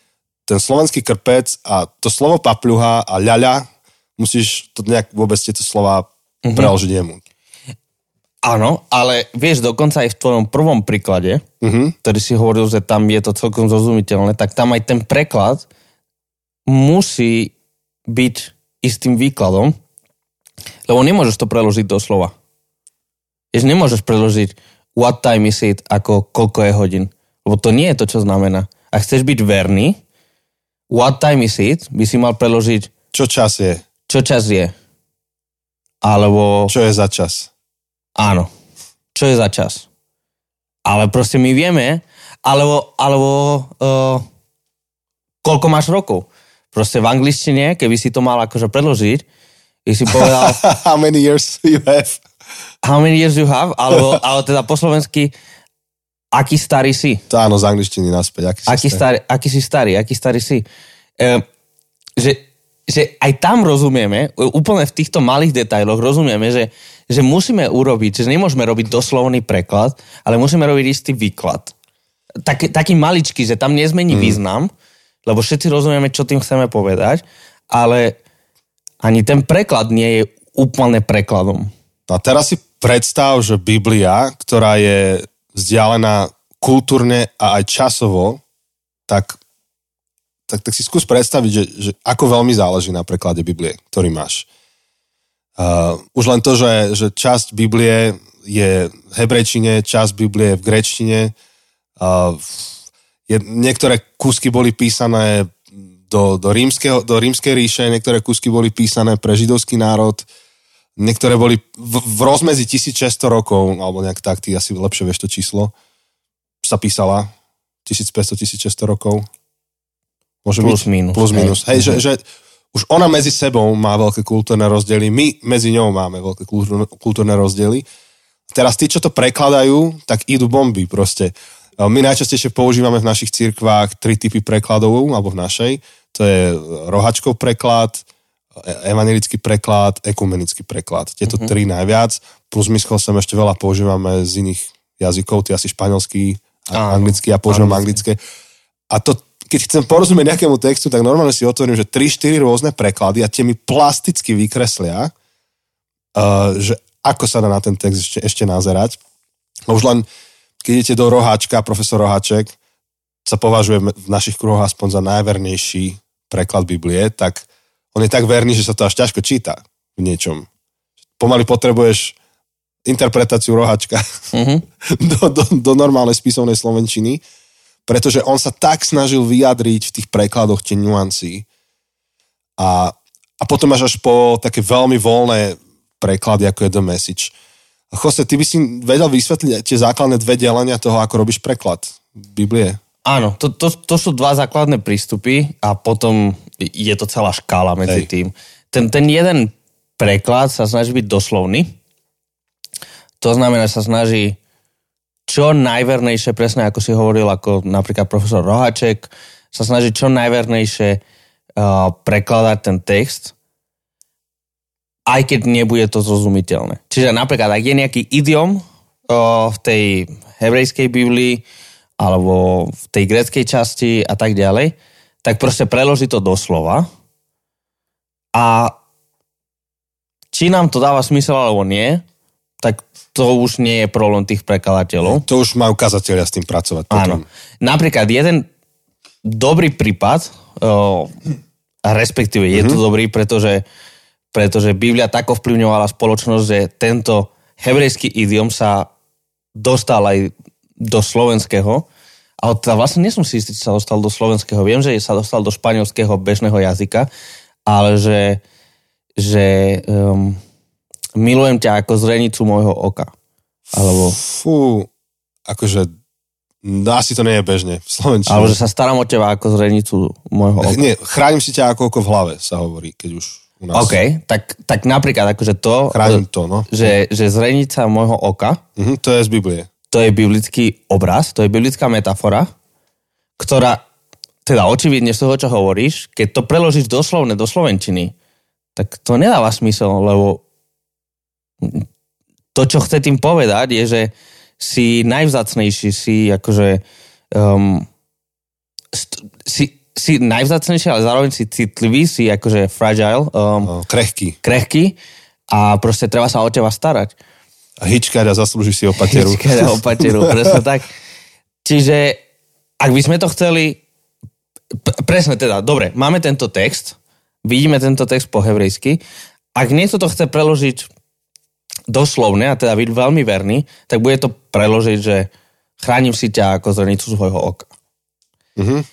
ten slovenský krpec a to slovo papľuha a ľaľa, musíš to nejak vôbec tieto slova uh-huh. preložiť jemu. Áno, ale vieš, dokonca aj v tvojom prvom príklade, uh-huh. ktorý si hovoril, že tam je to celkom zrozumiteľné, tak tam aj ten preklad musí byť istým výkladom, lebo nemôžeš to preložiť do slova. Jež nemôžeš preložiť what time is it ako koľko je hodín. Lebo to nie je to, čo znamená. Ak chceš byť verný, what time is it by si mal preložiť Čo čas je? čo čas je. Alebo Čo je za čas? Áno. Čo je za čas? Ale proste my vieme, alebo, alebo uh, koľko máš rokov. Proste v angličtine, keby si to mal akože predložiť, by si povedal, How many years you have? how many years you have, alebo, alebo teda po slovensky, aký starý si. To áno, z angličtiny naspäť. Aký, Aký, si starý, aký si starý, aký starý si. Uh, že, že aj tam rozumieme, úplne v týchto malých detailoch rozumieme, že, že musíme urobiť, že nemôžeme robiť doslovný preklad, ale musíme robiť istý výklad. Taký, taký maličký, že tam nezmení mm. význam, lebo všetci rozumieme, čo tým chceme povedať, ale ani ten preklad nie je úplne prekladom. A teraz si predstav, že Biblia, ktorá je vzdialená kultúrne a aj časovo, tak, tak, tak si skús predstaviť, že, že ako veľmi záleží na preklade Biblie, ktorý máš. Uh, už len to, že, že časť Biblie je v hebrejčine, časť Biblie je v grečtine. Uh, je, niektoré kúsky boli písané do, do, rímskeho, do rímskej ríše, niektoré kúsky boli písané pre židovský národ, niektoré boli v, v rozmedzi 1600 rokov, alebo nejak tak, ty asi lepšie vieš to číslo, sa písala 1500-1600 rokov. Môže Plus, byť? minus. Plus Hej. minus. Hej, že, že už ona medzi sebou má veľké kultúrne rozdiely, my medzi ňou máme veľké kultúrne, rozdiely. Teraz tí, čo to prekladajú, tak idú bomby proste. My najčastejšie používame v našich cirkvách tri typy prekladov, alebo v našej. To je rohačkov preklad, evangelický preklad, ekumenický preklad. Tieto mm-hmm. tri najviac. Plus my s sem ešte veľa používame z iných jazykov, ty asi španielský, a anglický, ja používam anglické. A to, keď chcem porozumieť nejakému textu, tak normálne si otvorím, že 3-4 rôzne preklady a tie mi plasticky vykreslia, uh, že ako sa dá na ten text ešte, ešte nazerať. A už len, keď idete do Roháčka, profesor Roháček sa považuje v našich kruhoch aspoň za najvernejší preklad Biblie, tak on je tak verný, že sa to až ťažko číta v niečom. Pomaly potrebuješ interpretáciu Roháčka Mhm. do, do, do normálnej spisovnej slovenčiny, pretože on sa tak snažil vyjadriť v tých prekladoch tie nuancy. A, a potom máš až po také veľmi voľné preklady, ako je The Message. Jose, ty by si vedel vysvetliť tie základné dve delenia toho, ako robíš preklad Biblie? Áno, to, to, to sú dva základné prístupy a potom je to celá škála medzi Hej. tým. Ten, ten jeden preklad sa snaží byť doslovný. To znamená, sa snaží čo najvernejšie, presne ako si hovoril, ako napríklad profesor Rohaček, sa snaží čo najvernejšie uh, prekladať ten text, aj keď nebude to zrozumiteľné. Čiže napríklad, ak je nejaký idiom uh, v tej hebrejskej Biblii, alebo v tej greckej časti a tak ďalej, tak proste preloží to doslova a či nám to dáva smysel alebo nie, tak to už nie je problém tých prekladateľov. To už majú kazatelia s tým pracovať. Áno. Napríklad jeden dobrý prípad, respektíve je to dobrý, pretože, pretože Biblia tak ovplyvňovala spoločnosť, že tento hebrejský idiom sa dostal aj do slovenského. Ale teda vlastne nie som si istý, či sa dostal do slovenského. Viem, že sa dostal do španielského bežného jazyka, ale že, že um, milujem ťa ako zrenicu môjho oka. Alebo, Fú, akože no, asi to nie je bežne v Slovenčine. alebo že sa starám o teba ako zrenicu môjho oka. Nie, chránim si ťa ako oko v hlave, sa hovorí, keď už u nás. OK, tak, tak napríklad akože to, Chránim to, no. že, že zrenica môjho oka, Mhm, to je z Biblie. To je biblický obraz, to je biblická metafora, ktorá, teda očividne z toho, čo hovoríš, keď to preložíš doslovne do slovenčiny, tak to nedáva smysel, lebo to, čo chce tým povedať, je, že si najvzácnejší, si akože um, st- si, si najvzácnejší, ale zároveň si citlivý, si akože fragile, um, krehký. krehký a proste treba sa o teba starať. A hičkať a zaslúžiš si opateru. Hičkať a opateru, presne tak. Čiže ak by sme to chceli, presne teda, dobre, máme tento text, vidíme tento text po hebrejsky, ak niekto to chce preložiť doslovne, a teda byť veľmi verný, tak bude to preložiť, že chránim si ťa ako zrnicu svojho oka. Mhm.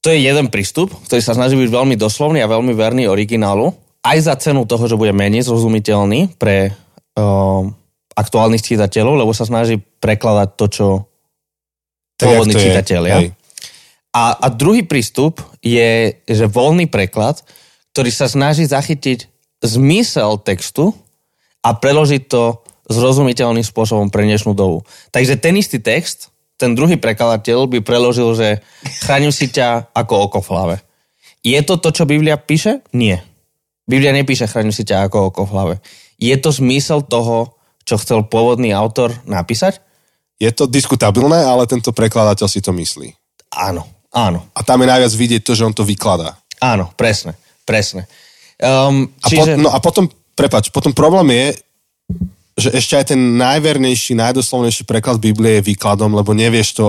To je jeden prístup, ktorý sa snaží byť veľmi doslovný a veľmi verný originálu, aj za cenu toho, že bude menej zrozumiteľný pre um, aktuálnych čitateľov, lebo sa snaží prekladať to, čo Tak, pôvodní čitatelia. Hej. A, a druhý prístup je, že voľný preklad, ktorý sa snaží zachytiť zmysel textu a preložiť to zrozumiteľným spôsobom pre dnešnú dobu. Takže ten istý text, ten druhý prekladateľ by preložil, že chránim si ťa ako oko v hlave. Je to to, čo Biblia píše? Nie. Biblia nepíše chránim si ťa ako oko v hlave. Je to zmysel toho, čo chcel pôvodný autor napísať? Je to diskutabilné, ale tento prekladateľ si to myslí. Áno, áno. A tam je najviac vidieť to, že on to vykladá. Áno, presne, presne. Um, A, po, no a potom, prepač, potom problém je, že ešte aj ten najvernejší, najdoslovnejší preklad Biblie je výkladom, lebo nevieš to,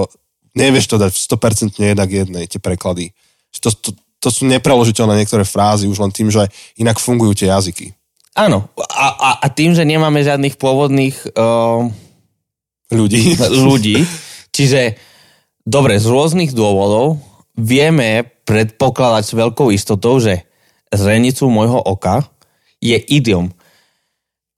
nevieš to dať 100% jedna k jednej, tie preklady. To, to, to sú nepreložiteľné niektoré frázy už len tým, že inak fungujú tie jazyky. Áno, a, a, a tým, že nemáme žiadnych pôvodných um, Ľudí. ľudí, čiže dobre, z rôznych dôvodov vieme predpokladať s veľkou istotou, že zrenicu môjho oka je idiom.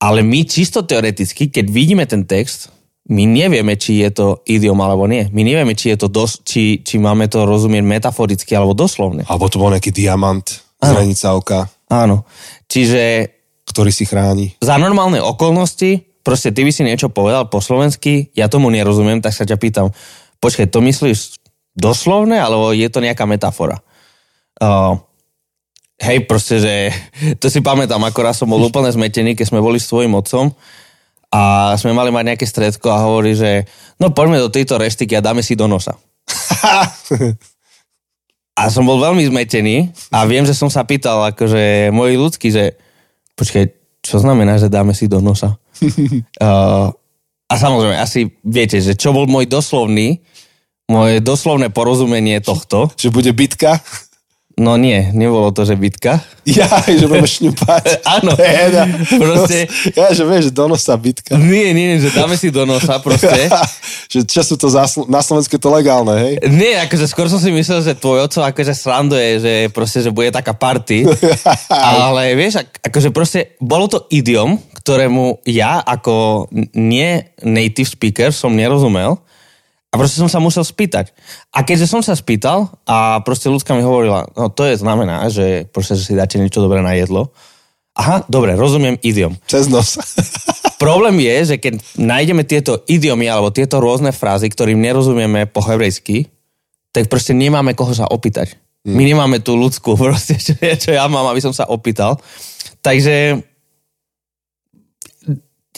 Ale my čisto teoreticky, keď vidíme ten text, my nevieme, či je to idiom alebo nie. My nevieme, či, je to dos- či, či máme to rozumieť metaforicky alebo doslovne. Alebo to bol nejaký diamant, zranica oka, Áno. Čiže ktorý si chráni. za normálne okolnosti, proste ty by si niečo povedal po slovensky, ja tomu nerozumiem, tak sa ťa pýtam, počkaj, to myslíš doslovne, alebo je to nejaká metafora? Uh, hej, proste, že to si pamätám, ako raz som bol úplne zmetený, keď sme boli s tvojim otcom a sme mali mať nejaké stredko a hovorí, že no poďme do tejto reštiky a dáme si do nosa. A som bol veľmi zmetený a viem, že som sa pýtal akože moji ľudskí, že počkaj, čo znamená, že dáme si do nosa? uh, a samozrejme, asi viete, že čo bol môj doslovný, moje doslovné porozumenie tohto, Že bude bitka. No nie, nebolo to, že bitka. Ja, že budeme šňupať. Áno, Teda. proste, Ja, že vieš, do nosa bitka. nie, nie, že dáme si do nosa proste. že čo sú to za, na Slovensku je to legálne, hej? Nie, akože skôr som si myslel, že tvoj oco akože sranduje, že proste, že bude taká party. Ale vieš, ak, akože proste bolo to idiom, ktorému ja ako nie native speaker som nerozumel. A proste som sa musel spýtať. A keďže som sa spýtal a proste ľudská mi hovorila, no to je znamená, že proste, že si dáte niečo dobré na jedlo. Aha, dobre, rozumiem idiom. Cez nos. Problém je, že keď nájdeme tieto idiomy alebo tieto rôzne frázy, ktorým nerozumieme po hebrejsky, tak proste nemáme koho sa opýtať. My nemáme tú ľudskú, proste, čo, čo ja mám, aby som sa opýtal. Takže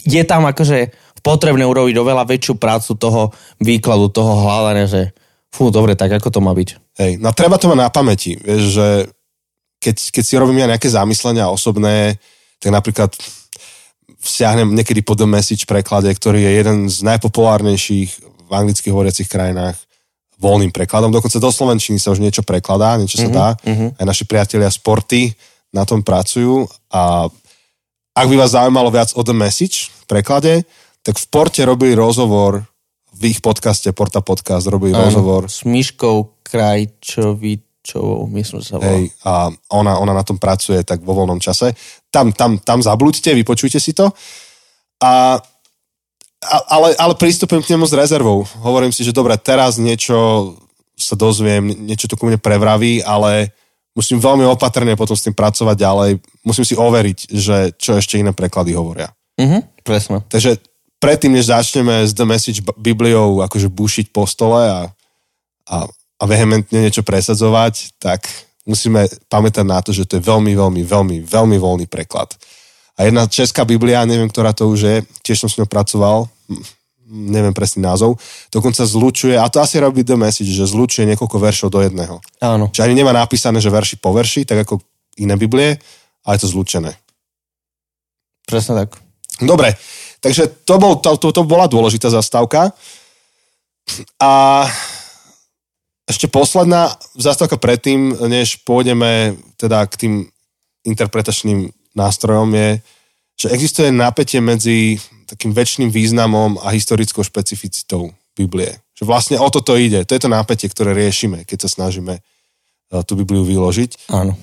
je tam akože potrebné urobiť oveľa väčšiu prácu toho výkladu, toho hľadania, že fú, dobre, tak ako to má byť. Hej, no treba to mať na pamäti, vieš, že keď, keď si robím ja nejaké zamyslenia osobné, tak napríklad vsiahnem niekedy po The Message preklade, ktorý je jeden z najpopulárnejších v anglicky hovoriacich krajinách voľným prekladom. Dokonca do Slovenčiny sa už niečo prekladá, niečo sa dá. Aj naši priatelia Sporty na tom pracujú a ak by vás zaujímalo viac o The Message v preklade, tak v Porte robili rozhovor v ich podcaste, Porta Podcast, robili rozhovor S Myškou Krajčovičovou, myslím, že sa volá. Hej, a ona, ona na tom pracuje tak vo voľnom čase. Tam, tam, tam zablúďte, vypočujte si to. A, ale, ale pristupujem k nemu s rezervou. Hovorím si, že dobre, teraz niečo sa dozviem, niečo to ku mne prevraví, ale musím veľmi opatrne potom s tým pracovať ďalej. Musím si overiť, že čo ešte iné preklady hovoria. Mhm, presne. Takže predtým, než začneme s The Message Bibliou akože bušiť po stole a, a, a vehementne niečo presadzovať, tak musíme pamätať na to, že to je veľmi, veľmi, veľmi, veľmi voľný preklad. A jedna česká Biblia, neviem, ktorá to už je, tiež som s ňou pracoval, hm, neviem presný názov, dokonca zlučuje, a to asi robí The Message, že zlučuje niekoľko veršov do jedného. Áno. Čiže ani nemá napísané, že verši po verši, tak ako iné Biblie, ale je to zlučené. Presne tak. Dobre, takže to, bol, to, to, to bola dôležitá zastávka. A ešte posledná zastávka predtým, než pôjdeme teda k tým interpretačným nástrojom je, že existuje napätie medzi takým väčšným významom a historickou špecificitou Biblie. Že vlastne o toto ide. To je to napätie, ktoré riešime, keď sa snažíme eh, tú Bibliu vyložiť. Áno.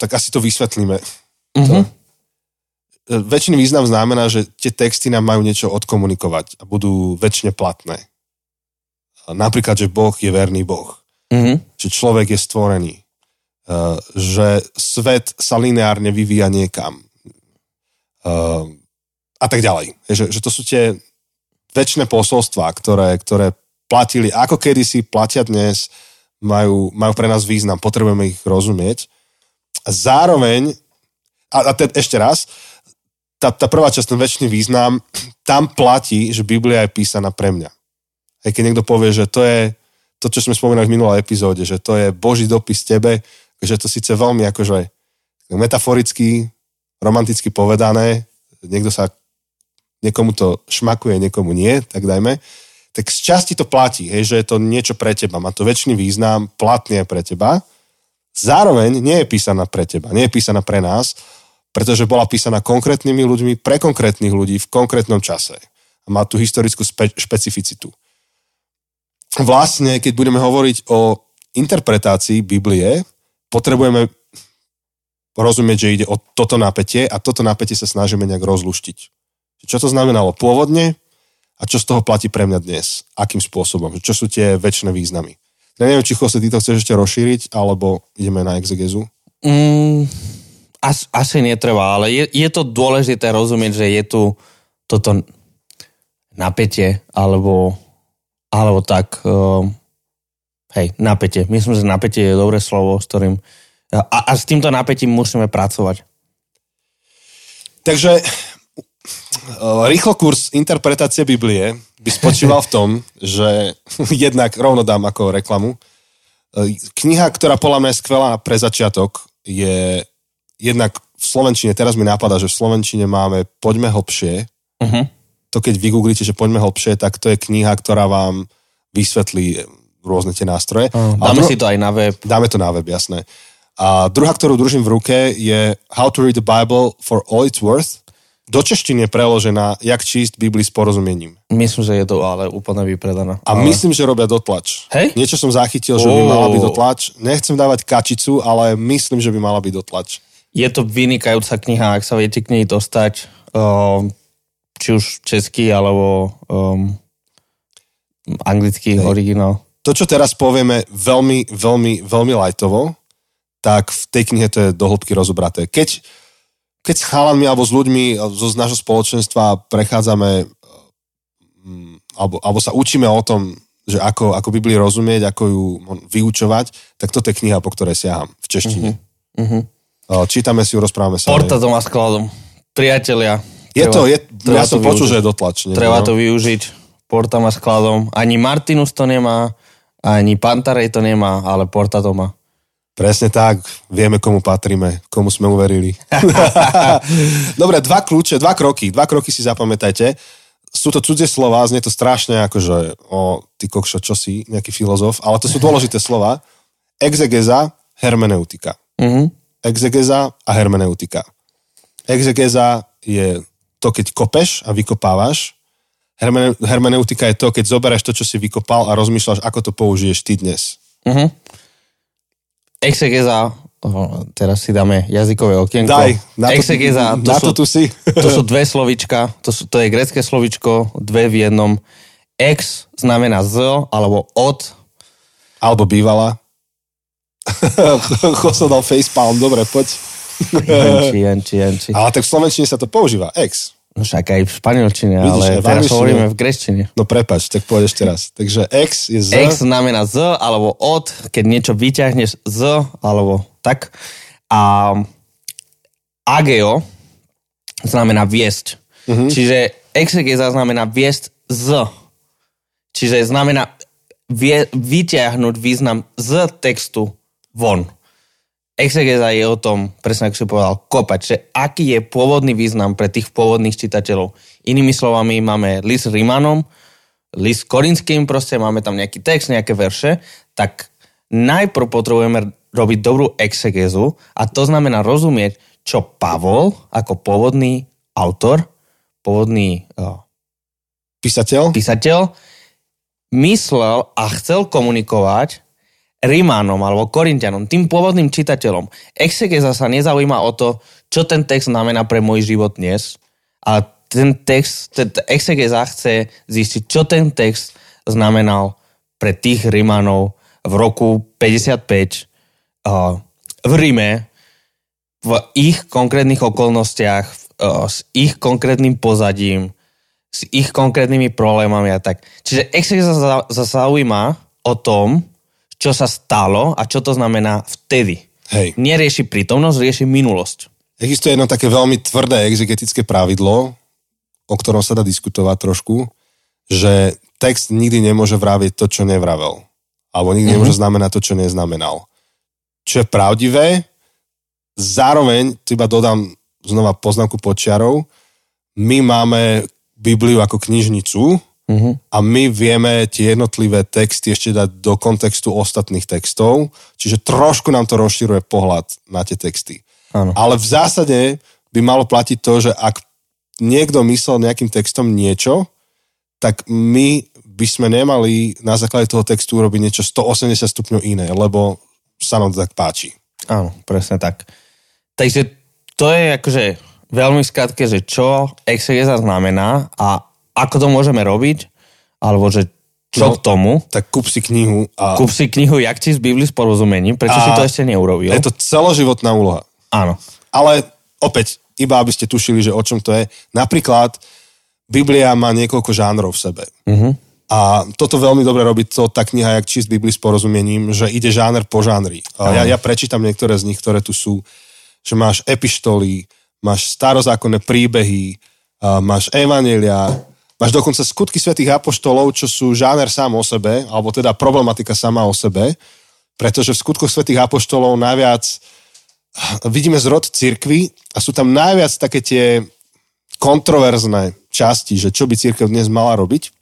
Tak asi to vysvetlíme. Uh-huh. Väčšiný význam znamená, že tie texty nám majú niečo odkomunikovať a budú väčšine platné. Napríklad, že Boh je verný Boh. Uh-huh. Že človek je stvorený. Uh, že svet sa lineárne vyvíja niekam. Uh, a tak ďalej. Že, že to sú tie väčšie posolstvá, ktoré, ktoré platili ako kedysi, platia dnes, majú, majú pre nás význam, potrebujeme ich rozumieť. A zároveň, a, a te, ešte raz, tá, tá prvá časť, ten väčší význam, tam platí, že Biblia je písaná pre mňa. Aj keď niekto povie, že to je to, čo sme spomínali v minulej epizóde, že to je Boží dopis tebe, že to síce veľmi akože metaforicky, romanticky povedané, niekto sa, niekomu to šmakuje, niekomu nie, tak dajme, tak z časti to platí, hej, že je to niečo pre teba, má to väčší význam, platný pre teba, zároveň nie je písaná pre teba, nie je písaná pre nás, pretože bola písaná konkrétnymi ľuďmi pre konkrétnych ľudí v konkrétnom čase. A má tú historickú spe- špecificitu. Vlastne, keď budeme hovoriť o interpretácii Biblie, potrebujeme rozumieť, že ide o toto napätie a toto napätie sa snažíme nejak rozluštiť. Čo to znamenalo pôvodne a čo z toho platí pre mňa dnes? Akým spôsobom? Čo sú tie väčšie významy? Ja neviem, či Jose, ty to chceš ešte rozšíriť, alebo ideme na exegezu? Mm, as, asi netreba, ale je, je to dôležité rozumieť, že je tu toto napätie, alebo, alebo tak, um, hej, napätie. Myslím, že napätie je dobré slovo, s ktorým a, a s týmto napätím musíme pracovať. Takže uh, rýchlo kurz interpretácie Biblie by spočíval v tom, že jednak rovno dám ako reklamu. Uh, Kniha, ktorá podľa mňa je skvelá pre začiatok, je jednak v Slovenčine, teraz mi napadá, že v Slovenčine máme Poďme hlbšie. Uh-huh. To keď vygooglíte, že Poďme hlbšie, tak to je kniha, ktorá vám vysvetlí rôzne tie nástroje. Uh, dáme dru- si to aj na web. Dáme to na web, jasné. A druhá, ktorú držím v ruke, je How to read the Bible for all it's worth. Do češtiny je preložená Jak číst Biblii s porozumením. Myslím, že je to ale úplne vypredaná. A ale... myslím, že robia dotlač. Hej? Niečo som zachytil, že by mala byť dotlač. Nechcem dávať kačicu, ale myslím, že by mala byť dotlač. Je to vynikajúca kniha, ak sa viete k nej dostať, um, či už český, alebo um, anglický Hej. originál. To, čo teraz povieme veľmi, veľmi, veľmi lajtovo, tak v tej knihe to je do hĺbky rozobraté. Keď, keď s chalanmi alebo s ľuďmi zo z nášho spoločenstva prechádzame mm, alebo, alebo sa učíme o tom, že ako, ako Biblii rozumieť, ako ju vyučovať, tak toto je kniha, po ktorej siaham v češtine. Uh-huh. Uh, Čítame si ju, rozprávame sa. o nej. Porta doma skladom. Priatelia. Je to, je, treba ja som to počul, využiť. že je dotlač. niekde, Treba no. to využiť. Porta má skladom. Ani Martinus to nemá, ani Pantarej to nemá, ale Porta to má. Presne tak, vieme, komu patríme, komu sme uverili. Dobre, dva kľúče, dva kroky, dva kroky si zapamätajte. Sú to cudzie slova, znie to strašne ako, že o, ty kokšo, čo si, nejaký filozof, ale to sú dôležité slova. Exegeza, hermeneutika. Uh-huh. Exegeza a hermeneutika. Exegeza je to, keď kopeš a vykopávaš. Hermene, hermeneutika je to, keď zoberieš to, čo si vykopal a rozmýšľaš, ako to použiješ ty dnes. Uh-huh. Exegeza, teraz si dáme jazykové okienko. Daj, na to, Exegeza, to, na sú, to tu si. to sú dve slovička, to, sú, to je grecké slovičko, dve v jednom. Ex znamená z, alebo od. Alebo bývala. Choso dal facepalm, dobre, poď. Janči, janči, janči. Ale tak v Slovenčine sa to používa, ex. No však aj v španielčine, Vidíš, ale teraz hovoríme v grečtine. No prepač, tak povedz ešte raz. Takže X je Z. X znamená z alebo od, keď niečo vyťahneš z alebo tak. A ageo znamená viesť. Uh-huh. Čiže exegeza znamená viesť z. Čiže znamená vie, vyťahnuť význam z textu von. Exegeza je o tom, presne ako si povedal, kopať, že aký je pôvodný význam pre tých pôvodných čitateľov. Inými slovami máme list Rímanom, list Korinským, proste máme tam nejaký text, nejaké verše, tak najprv potrebujeme robiť dobrú exegezu a to znamená rozumieť, čo Pavol ako pôvodný autor, pôvodný uh, Písateľ? písateľ myslel a chcel komunikovať Rímanom alebo Korintianom, tým pôvodným čitateľom. Exegeza sa nezaujíma o to, čo ten text znamená pre môj život dnes, a ten text, ten exegeza chce zistiť, čo ten text znamenal pre tých Rímanov v roku 55 uh, v Ríme, v ich konkrétnych okolnostiach, uh, s ich konkrétnym pozadím, s ich konkrétnymi problémami a tak. Čiže exegeza sa zaujíma o tom, čo sa stalo a čo to znamená vtedy. Hej. Nerieši prítomnosť, rieši minulosť. Existuje jedno také veľmi tvrdé exegetické pravidlo, o ktorom sa dá diskutovať trošku, že text nikdy nemôže vraviť to, čo nevravel. Alebo nikdy mm-hmm. nemôže znamenať to, čo neznamenal. Čo je pravdivé, zároveň, tu iba dodám znova poznámku počiarov, my máme Bibliu ako knižnicu Uh-huh. a my vieme tie jednotlivé texty ešte dať do kontextu ostatných textov, čiže trošku nám to rozširuje pohľad na tie texty. Áno. Ale v zásade by malo platiť to, že ak niekto myslel nejakým textom niečo, tak my by sme nemali na základe toho textu urobiť niečo 180 stupňov iné, lebo sa nám to tak páči. Áno, presne tak. Takže to je akože veľmi skratké, že čo exegeza znamená a ako to môžeme robiť, alebo že čo No, k tomu. Tak kúp si knihu a Kúp si knihu Jak si z Bibli s porozumením, prečo A si to ešte neurobil. je to celoživotná úloha. Áno. Ale opäť, iba aby ste tušili, že o čom to je. Napríklad Biblia má niekoľko žánrov v sebe. Uh-huh. A toto veľmi dobre robí to, tá kniha, jak číst Bibli s porozumením, že ide žáner po žánri. A ja, ja prečítam niektoré z nich, ktoré tu sú. Že máš epištoly, máš starozákonné príbehy, máš evanelia, máš dokonca skutky svätých apoštolov, čo sú žáner sám o sebe, alebo teda problematika sama o sebe, pretože v skutkoch svätých apoštolov najviac vidíme zrod cirkvy a sú tam najviac také tie kontroverzné časti, že čo by církev dnes mala robiť.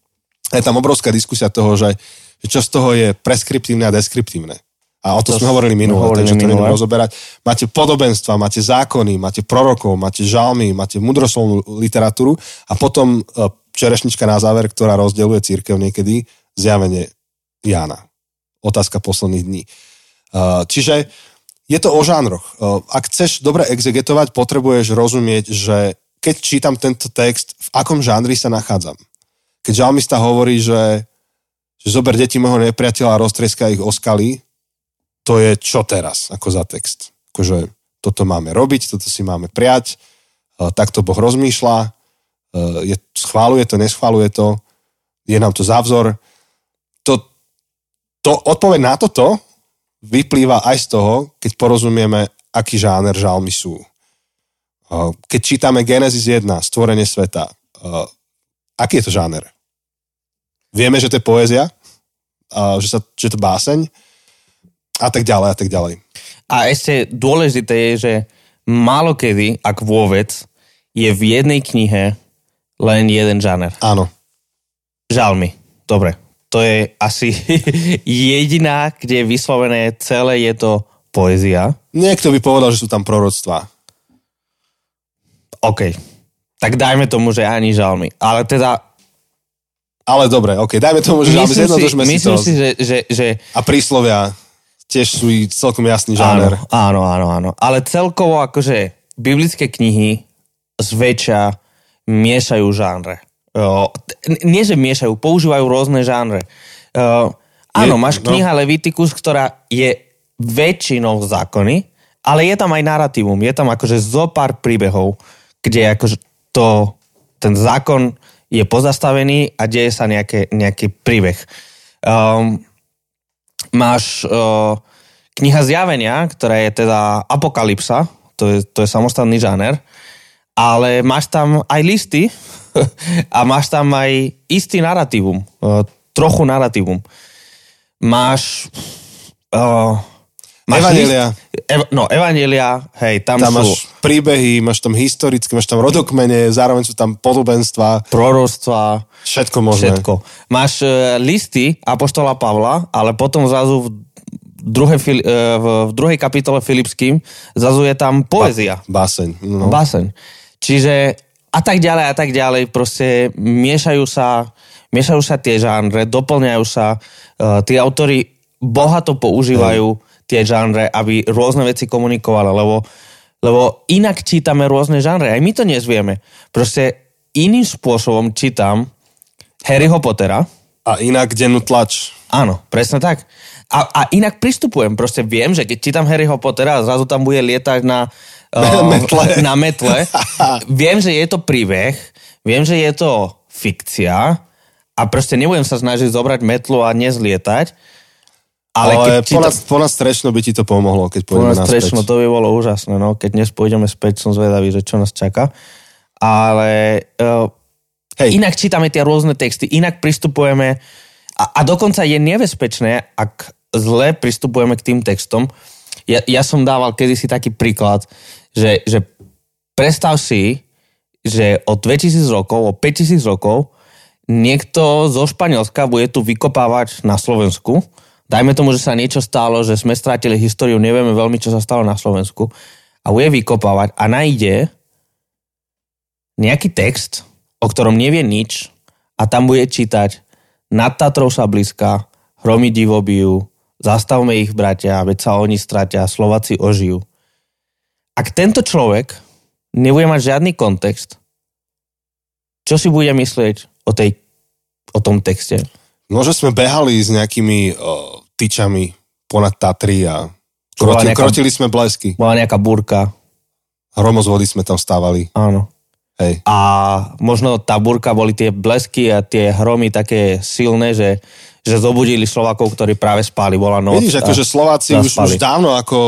A je tam obrovská diskusia toho, že, že čo z toho je preskriptívne a deskriptívne. A o to, To sme hovorili minule, hovorili takže to minule. nebudeme rozoberať. Máte podobenstva, máte zákony, máte prorokov, máte žalmy, máte mudroslovnú literatúru a potom e, čerešnička na záver, ktorá rozdeľuje církev niekedy, zjavenie Jána. Otázka posledných dní. E, Čiže je to o žánroch. E, Ak chceš dobre exegetovať, potrebuješ rozumieť, že keď čítam tento text, v akom žánri sa nachádzam. Keď žalmista hovorí, že, že zober deti môjho nepriateľa a roztrieska ich o skaly, to je čo teraz, ako za text. Akože toto máme robiť, toto si máme prijať, e, takto Boh rozmýšľa, je, schváluje to, neschváluje to, je nám to za vzor. To, to odpoveď na toto vyplýva aj z toho, keď porozumieme, aký žáner žalmy sú. E, Keď čítame Genesis 1, stvorenie sveta, e, aký je to žáner? Vieme, že to je poézia, že, sa, že to báseň a tak ďalej a tak ďalej. A ešte dôležité je, že málo kedy, ak vôbec, je v jednej knihe len jeden žáner. Áno. Žalmy. Dobre. To je asi jediná, kde je vyslovené celé je to poézia. Niekto by povedal, že sú tam proroctvá. OK. Tak dajme tomu, že ani žalmy. Ale teda Ale dobre, ok, dajme tomu, že žalmy, myslím si, zjednodušme si myslím to. si že, že, že A príslovia tiež sú celkom jasný žáner. Áno, áno, áno, áno. Ale celkovo akože biblické knihy zväčša miešajú žánre. T- nie, že miešajú, používajú rôzne žánre. Jo, áno, Je- máš no. kniha Leviticus, ktorá je väčšinou zákony, ale je tam aj narratívum, je tam akože zo pár príbehov, kde akože to ten zákon je pozastavený a deje sa nejaké, nejaký príbeh. Um, máš uh, kniha Zjavenia, ktorá je teda apokalypsa, to je, to je samostatný žáner, ale máš tam aj listy a máš tam aj istý narratívum, uh, trochu narratívum. Máš... Uh, máš Evangelia. List, ev, no, Evangelia, hej, tam, Tam sú máš príbehy, máš tam historické, máš tam rodokmene, zároveň sú tam podobenstva, proroctva, všetko možné. všetko. Máš uh, listy Apoštola Pavla, ale potom zrazu v, druhé, uh, v, druhej kapitole Filipským zrazu je tam poézia. Báseň. No. Basen. Čiže a tak ďalej a tak ďalej, proste miešajú sa, miešajú sa tie žánre, doplňajú sa, uh, tí autory bohato používajú tie žánre, aby rôzne veci komunikovali, lebo, lebo inak čítame rôzne žánre, aj my to nezvieme. Proste iným spôsobom čítam Harryho Pottera, A inak dennú tlač. Áno, presne tak. A, a inak pristupujem, proste viem, že keď čítam Harryho Pottera a zrazu tam bude lietať na, uh, Metle. na metle, viem, že je to príbeh, viem, že je to fikcia a proste nebudem sa snažiť zobrať metlu a nezlietať, ale, Ale, keď Ale čítam... ponad, ponad strečno by ti to pomohlo, keď pôjdeme Ponad naspäť. strečno, to by bolo úžasné, no. Keď dnes pôjdeme späť, som zvedavý, že čo nás čaká. Ale uh, Hej. inak čítame tie rôzne texty, inak pristupujeme a, a dokonca je nebezpečné, ak zle pristupujeme k tým textom. Ja, ja som dával kedysi taký príklad, že, že predstav si, že o 2000 rokov, o 5000 rokov niekto zo Španielska bude tu vykopávať na Slovensku. Dajme tomu, že sa niečo stalo, že sme strátili históriu, nevieme veľmi, čo sa stalo na Slovensku. A bude vykopávať a nájde nejaký text, o ktorom nevie nič a tam bude čítať nad Tatrou sa blízka, hromy divobijú, zastavme ich bratia, veď sa oni stratia, Slováci ožijú. Ak tento človek nebude mať žiadny kontext, čo si bude myslieť o, tej, o tom texte? No, že sme behali s nejakými o, tyčami ponad Tatry a kroti, nejaká- krotili sme blesky. Bola nejaká búrka, Hromozvody sme tam stávali. áno. Hej. A možno tá búrka boli tie blesky a tie hromy také silné, že, že zobudili Slovakov, ktorí práve spali, bola noc. Vidíš, akože Slováci už, už dávno ako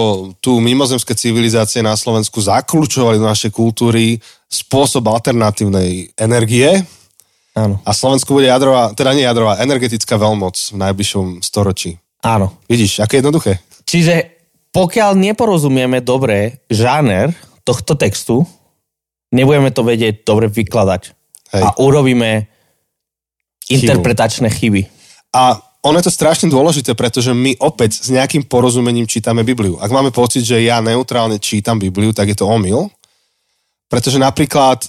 tu mimozemské civilizácie na Slovensku zaklúčovali do našej kultúry spôsob alternatívnej energie Áno, a Slovensko bude jadrová, teda nie jadrová, energetická veľmoc v najbližšom storočí. áno. Vidíš, aké jednoduché. Čiže pokiaľ neporozumieme dobre žáner tohto textu, nebudeme to vedieť dobre vykladať. Hej. A urobíme interpretačné chyby. A ono je to strašne dôležité, pretože my opäť s nejakým porozumením čítame Bibliu. Ak máme pocit, že ja neutrálne čítam Bibliu, tak je to omyl. Pretože napríklad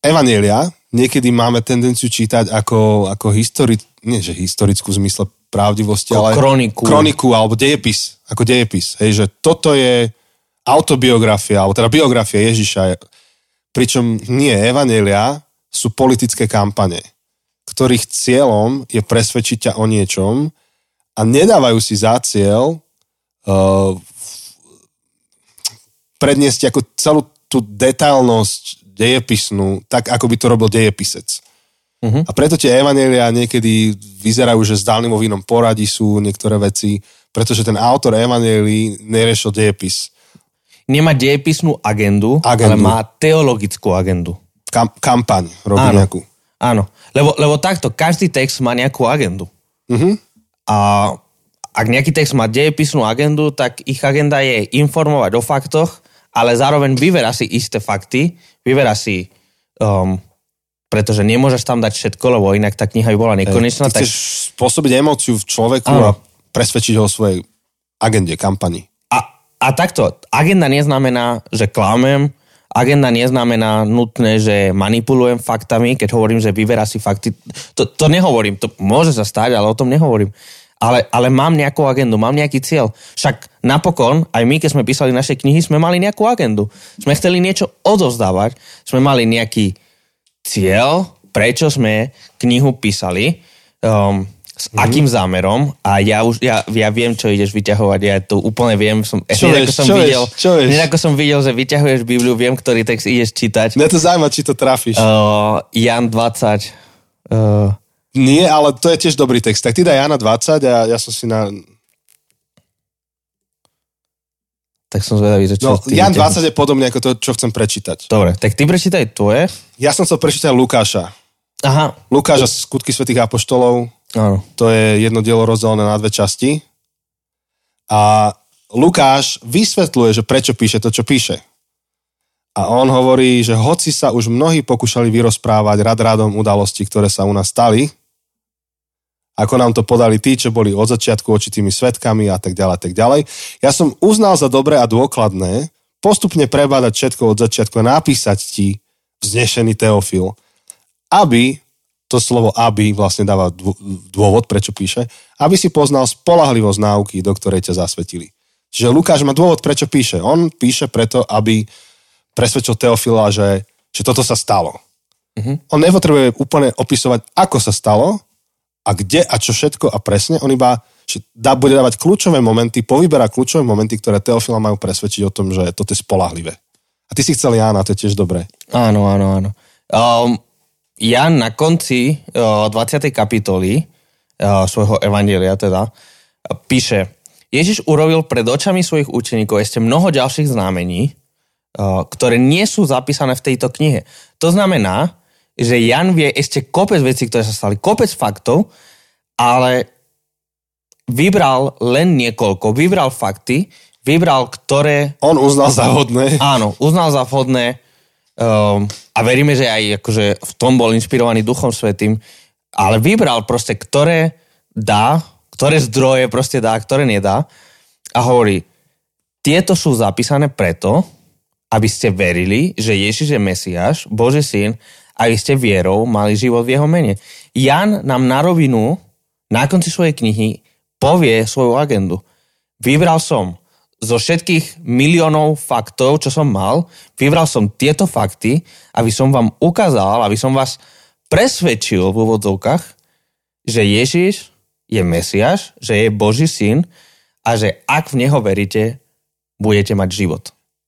Evanielia niekedy máme tendenciu čítať ako, ako histori, nie že historickú zmysle pravdivosti, Ako ale kroniku. kroniku alebo dejepis. Ako dejepis. Hej, že toto je autobiografia, alebo teda biografia Ježiša. Pričom nie, Evanielia sú politické kampane, ktorých cieľom je presvedčiť ťa o niečom a nedávajú si za cieľ uh, predniesť ako celú tú detailnosť dejepisnú, tak ako by to robil dejepisec. Mhm. A preto tie evanelia niekedy vyzerajú, že zdálnym v inom poradí sú niektoré veci, pretože ten autor evanelii neriešil dejepis. Nemá dejepisnú agendu, ale Agendu. má teologickú agendu. Kam, kampaň robí Áno. nejakú. Áno, lebo, lebo takto, každý text má nejakú agendu. Mhm. A ak nejaký text má dejepisnú agendu, tak ich agenda je informovať o faktoch, ale zároveň vyberá si isté fakty, vyberá si, um, pretože nemôžeš tam dať všetko, lebo inak tá kniha by bola nekonečná. Ty Tak, chceš spôsobiť emóciu v človeku Áno. a presvedčiť ho o svojej agende, kampani. a, a takto, agenda neznamená, že klamem, agenda neznamená nutné, že manipulujem faktami, keď hovorím, že vyberá si fakty. To, to nehovorím, to môže sa stať, ale o tom nehovorím. Ale, ale mám nejakú agendu, mám nejaký cieľ. Však napokon, aj my, keď sme písali naše knihy, sme mali nejakú agendu. Sme chceli niečo odovzdávať, sme mali nejaký cieľ, prečo sme knihu písali. Um, s akým zámerom a ja už, ja, ja viem, čo ideš vyťahovať, ja to úplne viem, som, Čo vieš, ako som čo videl, čo hneď ako som videl, že vyťahuješ Bibliu, viem, ktorý text ideš čítať. Mňa to zaujíma, či to trafíš. Uh, Jan 20, uh, Nie, ale to je tiež dobrý text. Tak ty daj Jana 20 a ja som si na... tak som zvedavý, že čo No, Jan vyťahuješ. 20 je podobne ako to, čo chcem prečítať. Dobre, tak ty prečítaj tvoje. Ja som chcel prečítať Lukáša. Aha, Lukáša skutky svätých apoštolov, áno. to je jedno dielo rozdelené na dve časti. A Lukáš vysvetľuje, že prečo píše to, čo píše. A on hovorí, že hoci sa už mnohí pokúšali vyrozprávať rad radom udalosti, ktoré sa u nás stali, ako nám to podali tí, čo boli od začiatku očitými svetkami a tak ďalej, tak ďalej. Ja som uznal za dobré a dôkladné postupne prebádať všetko od začiatku a napísať ti, vznešený Teofil, aby, to slovo aby vlastne dáva dô- dôvod, prečo píše, aby si poznal spolahlivosť náuky, do ktorej ťa zasvetili. Čiže Lukáš má dôvod, prečo píše. On píše preto, aby presvedčil Teofila, že, že toto sa stalo. On nepotrebuje úplne opisovať, ako sa stalo a kde a čo všetko a presne. On iba že dá, bude dávať kľúčové momenty, povyberá kľúčové momenty, ktoré Teofila majú presvedčiť o tom, že toto je spolahlivé. A ty si chcel Jána, to je tiež dobré. Áno, áno, áno. Um, Jan na konci uh, 20. kapitoly uh, svojho evangelia teda píše Ježiš urobil pred očami svojich učeníkov ešte mnoho ďalších znamení, uh, ktoré nie sú zapísané v tejto knihe. To znamená, že Jan vie ešte kopec vecí, ktoré sa stali, kopec faktov, ale vybral len niekoľko, vybral fakty, vybral, ktoré On uznal za hodné. Áno, uznal za vhodné um, a veríme, že aj akože v tom bol inšpirovaný Duchom Svetým, ale vybral proste, ktoré dá, ktoré zdroje proste dá, ktoré nedá a hovorí, tieto sú zapísané preto, aby ste verili, že Ježiš je Mesiáš, Boží syn, a ste vierou mali život v jeho mene. Jan nám na rovinu na konci svojej knihy povie svoju agendu. Vybral som zo všetkých miliónov faktov, čo som mal, vybral som tieto fakty, aby som vám ukázal, aby som vás presvedčil v úvodzovkách, že Ježiš je Mesiáš, že je Boží syn a že ak v Neho veríte, budete mať život.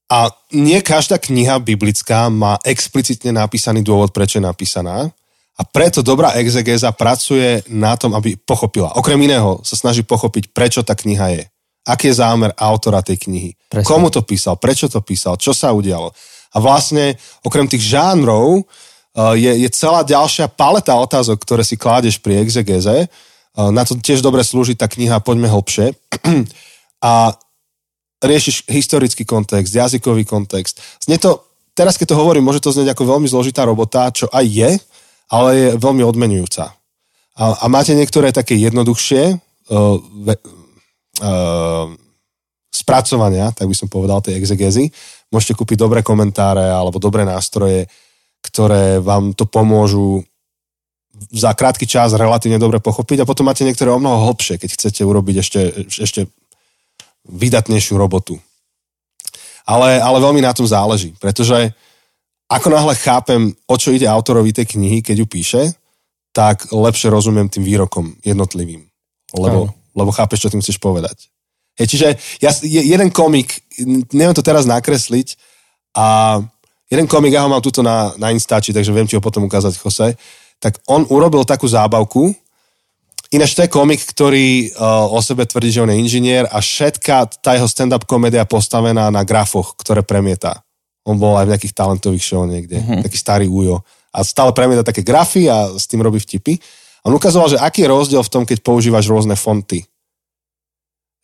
A nie každá kniha biblická má explicitne napísaný dôvod, prečo je napísaná. A preto dobrá exegéza pracuje na tom, aby pochopila. Okrem iného sa snaží pochopiť, prečo tá kniha je. Aký je zámer autora tej knihy. Presne. Komu to písal, prečo to písal, čo sa udialo. A vlastne okrem tých žánrov uh, je, je celá ďalšia paleta otázok, ktoré si kládeš pri exegéze. Uh, Na to tiež dobre slúži tá kniha Poďme hlbšie. A riešiš historický kontext, jazykový kontext. Znie to, teraz keď to hovorím, môže to znieť ako veľmi zložitá robota, čo aj je, ale je veľmi odmenujúca. A, a máte niektoré také jednoduchšie uh, spracovania, tak by som povedal, tej exegézy. Môžete kúpiť dobré komentáre alebo dobré nástroje, ktoré vám to pomôžu za krátky čas relatívne dobre pochopiť a potom máte niektoré o mnoho hlbšie, keď chcete urobiť ešte, ešte vydatnejšiu robotu. Ale, ale veľmi na tom záleží, pretože ako náhle chápem, o čo ide autorovi tej knihy, keď ju píše, tak lepšie rozumiem tým výrokom jednotlivým. Lebo, lebo chápeš, čo tým chceš povedať. Je, čiže ja, je, jeden komik, neviem to teraz nakresliť, a jeden komik, ja ho mám tuto na, na Instači, takže viem ti ho potom ukázať, Jose, tak on urobil takú zábavku, Ináč to je komik, ktorý uh, o sebe tvrdí, že on je inžinier a všetká tá jeho stand-up komédia postavená na grafoch, ktoré premieta. On bol aj v nejakých talentových show niekde, mm-hmm. taký starý ujo. A stále premieta také grafy a s tým robí vtipy. On ukazoval, že aký je rozdiel v tom, keď používaš rôzne fonty.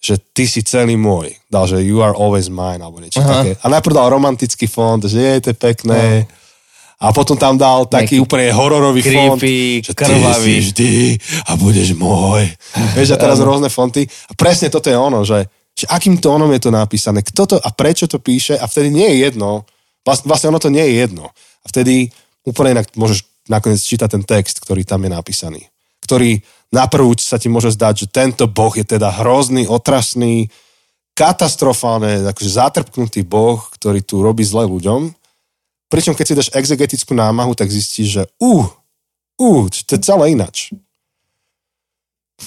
Že ty si celý môj. Dal, že you are always mine, alebo niečo Aha. také. A najprv dal romantický font, že je to pekné. A potom tam dal taký Nejaký úplne hororový font. creepy, že krvavý. Ty si vždy a budeš môj. Vieš, a teraz rôzne fonty. A presne toto je ono, že, že akým tónom je to napísané, kto to a prečo to píše a vtedy nie je jedno. Vlast- Vlastne ono to nie je jedno. A vtedy úplne inak môžeš nakoniec čítať ten text, ktorý tam je napísaný. Ktorý na prvú sa ti môže zdať, že tento boh je teda hrozný, otrasný, katastrofálne, akože zatrpknutý boh, ktorý tu robí zle ľuďom. Pričom keď si dáš exegetickú námahu, tak zistíš, že uh, uh, to je celé inač.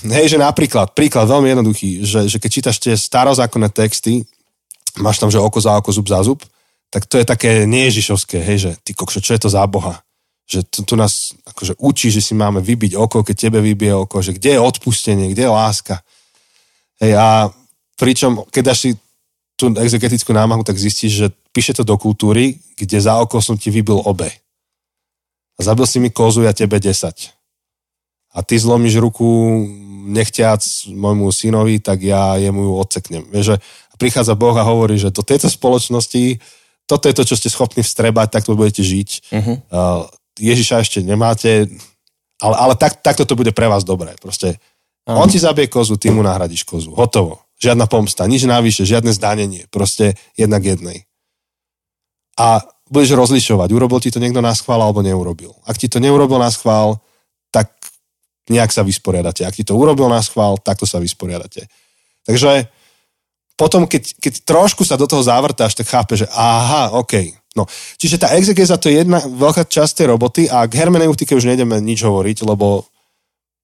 hej, že napríklad, príklad veľmi jednoduchý, že, že keď čítaš tie starozákonné texty, máš tam, že oko za oko, zub za zub, tak to je také neježišovské, hej, že ty kokšo, čo je to za Boha? Že tu, tu nás akože učí, že si máme vybiť oko, keď tebe vybije oko, že kde je odpustenie, kde je láska. Hej, a pričom, keď dáš si tú exegetickú námahu, tak zistíš, že píše to do kultúry, kde za oko som ti vybil obe. A zabil si mi kozu a tebe 10. A ty zlomíš ruku nechťac môjmu synovi, tak ja jemu ju odseknem. Vieš, že prichádza Boh a hovorí, že do tejto spoločnosti toto je to, čo ste schopní vstrebať, tak to budete žiť. Uh-huh. Uh, Ježiša ešte nemáte, ale, ale tak, takto to bude pre vás dobré. Proste uh-huh. on ti zabije kozu, ty mu nahradíš kozu. Hotovo. Žiadna pomsta, nič navyše, žiadne zdanenie. Proste jednak jednej. A budeš rozlišovať, urobil ti to niekto na schvál alebo neurobil. Ak ti to neurobil na schvál, tak nejak sa vysporiadate. Ak ti to urobil na schvál, takto sa vysporiadate. Takže potom, keď, keď trošku sa do toho zavrtáš, tak chápe, že aha, OK. No, čiže tá exegeza to je jedna veľká časť tej roboty a k hermeneutike už nejdeme nič hovoriť, lebo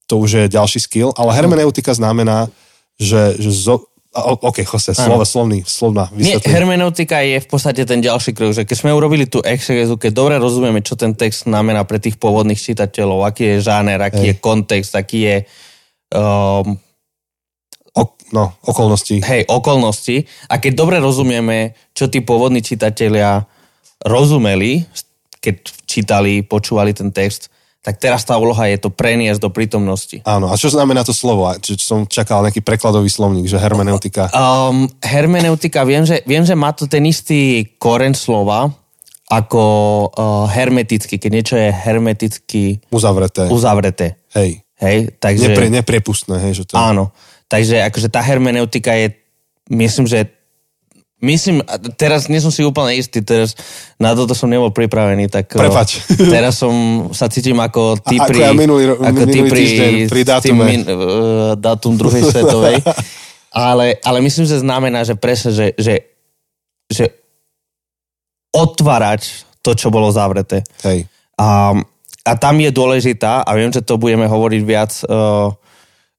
to už je ďalší skill, ale hermeneutika znamená, že, že zo, OK, Jose, slovo, slovný, slovná Nie, hermeneutika je v podstate ten ďalší krok, že keď sme urobili tú exegezu, keď dobre rozumieme, čo ten text znamená pre tých pôvodných čitateľov, aký je žáner, aký Hej. je kontext, aký je um, no, okolnosti. Hej, okolnosti. A keď dobre rozumieme, čo tí pôvodní čitatelia rozumeli, keď čítali, počúvali ten text, tak teraz tá úloha je to preniesť do prítomnosti. Áno, a čo znamená to slovo? Čiže som čakal nejaký prekladový slovník, že hermeneutika. Um, hermeneutika, viem že, viem, že má to ten istý koren slova, ako uh, hermeticky, keď niečo je hermeticky uzavreté. uzavreté. Hej. Hej, takže... Nepre, nepriepustné, hej. Že to... Áno. Takže akože tá hermeneutika je, myslím, že Myslím, teraz nie som si úplne istý, teraz na toto som nebol pripravený, tak Prepač. teraz som sa cítim ako ty pri, ako ja minulý, ako minulý ty pri, týždeň, pri dátume. Min, uh, dátum druhej svetovej. ale, ale myslím, že znamená, že presne, že, že, že otvárať to, čo bolo zavreté. Hej. A, a tam je dôležitá, a viem, že to budeme hovoriť viac uh,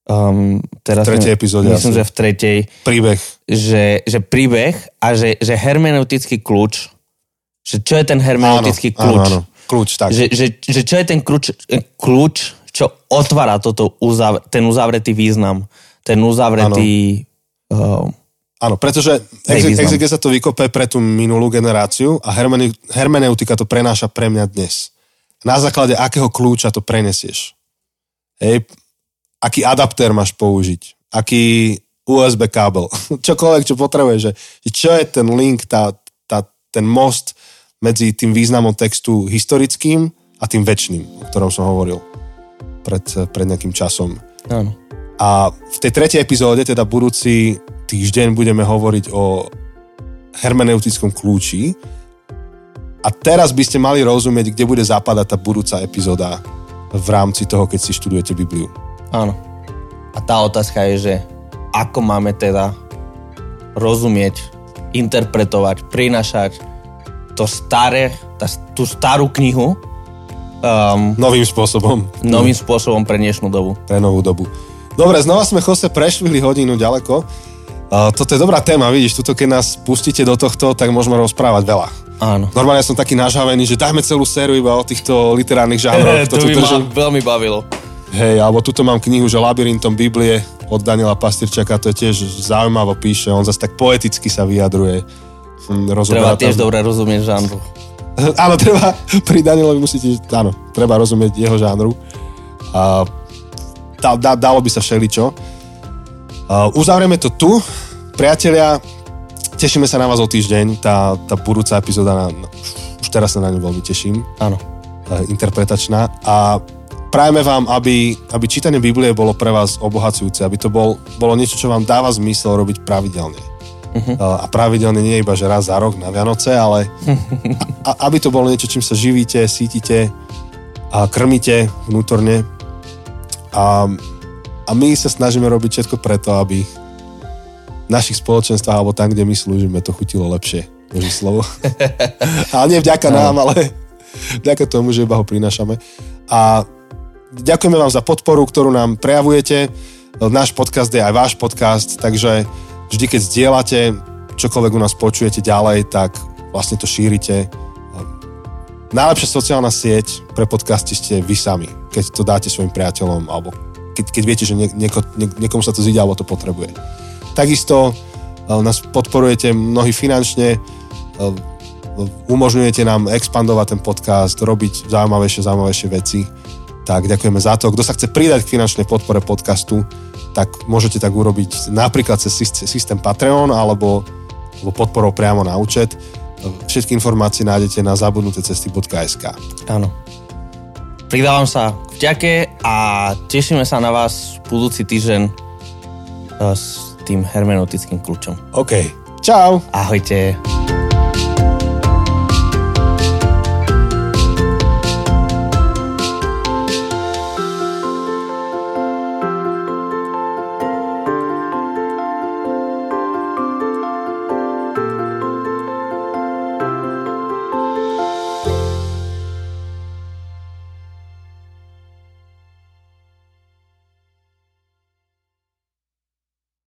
um, teraz v tretej epizóde myslím, asi. že v tretej. Príbeh. Že, že príbeh a že, že hermeneutický kľúč, že čo je ten hermeneutický áno, kľúč. Áno, áno. Kľúč, tak. Že, že, že čo je ten kľúč, kľúč čo otvára toto, uzav, ten uzavretý význam, ten uzavretý... Áno, uh, áno pretože exegeza to vykope pre tú minulú generáciu a hermeneutika to prenáša pre mňa dnes. Na základe akého kľúča to prenesieš. Hej, aký adaptér máš použiť, aký USB kábel, čokoľvek, čo potrebuješ, že, čo je ten link, tá, tá, ten most medzi tým významom textu historickým a tým väčšným, o ktorom som hovoril pred, pred nejakým časom. Áno. A v tej tretej epizóde, teda budúci týždeň, budeme hovoriť o hermeneutickom kľúči. A teraz by ste mali rozumieť, kde bude zapadať tá budúca epizóda v rámci toho, keď si študujete Bibliu. Áno. A tá otázka je, že ako máme teda rozumieť, interpretovať, prinašať to staré, tá, tú starú knihu um, novým spôsobom. Novým spôsobom pre dnešnú dobu. Pre novú dobu. Dobre, znova sme Jose prešvili hodinu ďaleko. Uh, toto je dobrá téma, vidíš, tuto keď nás pustíte do tohto, tak môžeme rozprávať veľa. Áno. Normálne som taký nažavený, že dajme celú sériu iba o týchto literárnych žánroch. to by ma veľmi bavilo. Hej, alebo tuto mám knihu, že Labyrintom Biblie od Daniela Pastyrčaka, to je tiež zaujímavo píše, on zase tak poeticky sa vyjadruje. Hm, treba tiež tam... dobre rozumieť žánru. áno, treba, pri Danielovi musíte, áno, treba rozumieť jeho žánru. A, dá, dá, dalo by sa všeličo. A, uzavrieme to tu. Priatelia, tešíme sa na vás o týždeň, tá, tá budúca epizóda, na, už teraz sa na ňu veľmi teším. Áno. Interpretačná. A prajeme vám, aby, aby čítanie Biblie bolo pre vás obohacujúce, aby to bol, bolo niečo, čo vám dáva zmysel robiť pravidelne. Uh-huh. A pravidelne nie iba, že raz za rok na Vianoce, ale a, aby to bolo niečo, čím sa živíte, sítite a krmíte vnútorne. A, a my sa snažíme robiť všetko preto, aby v našich spoločenstvách alebo tam, kde my slúžime, to chutilo lepšie. Boží slovo. ale nie vďaka no. nám, ale vďaka tomu, že iba ho prinášame. A Ďakujeme vám za podporu, ktorú nám prejavujete. náš podcast je aj váš podcast, takže vždy, keď zdieľate čokoľvek u nás počujete ďalej, tak vlastne to šírite. Najlepšia sociálna sieť pre podcasty ste vy sami, keď to dáte svojim priateľom alebo keď, keď viete, že nieko, niekomu sa to zíde alebo to potrebuje. Takisto nás podporujete mnohí finančne, umožňujete nám expandovať ten podcast, robiť zaujímavejšie, zaujímavejšie veci. Tak ďakujeme za to. Kto sa chce pridať k finančnej podpore podcastu, tak môžete tak urobiť napríklad cez systém Patreon alebo, alebo podporou priamo na účet. Všetky informácie nájdete na zabudnutecesty.sk Áno. Pridávam sa k vďake a tešíme sa na vás budúci týždeň s tým hermeneutickým kľúčom. OK. Čau. Ahojte.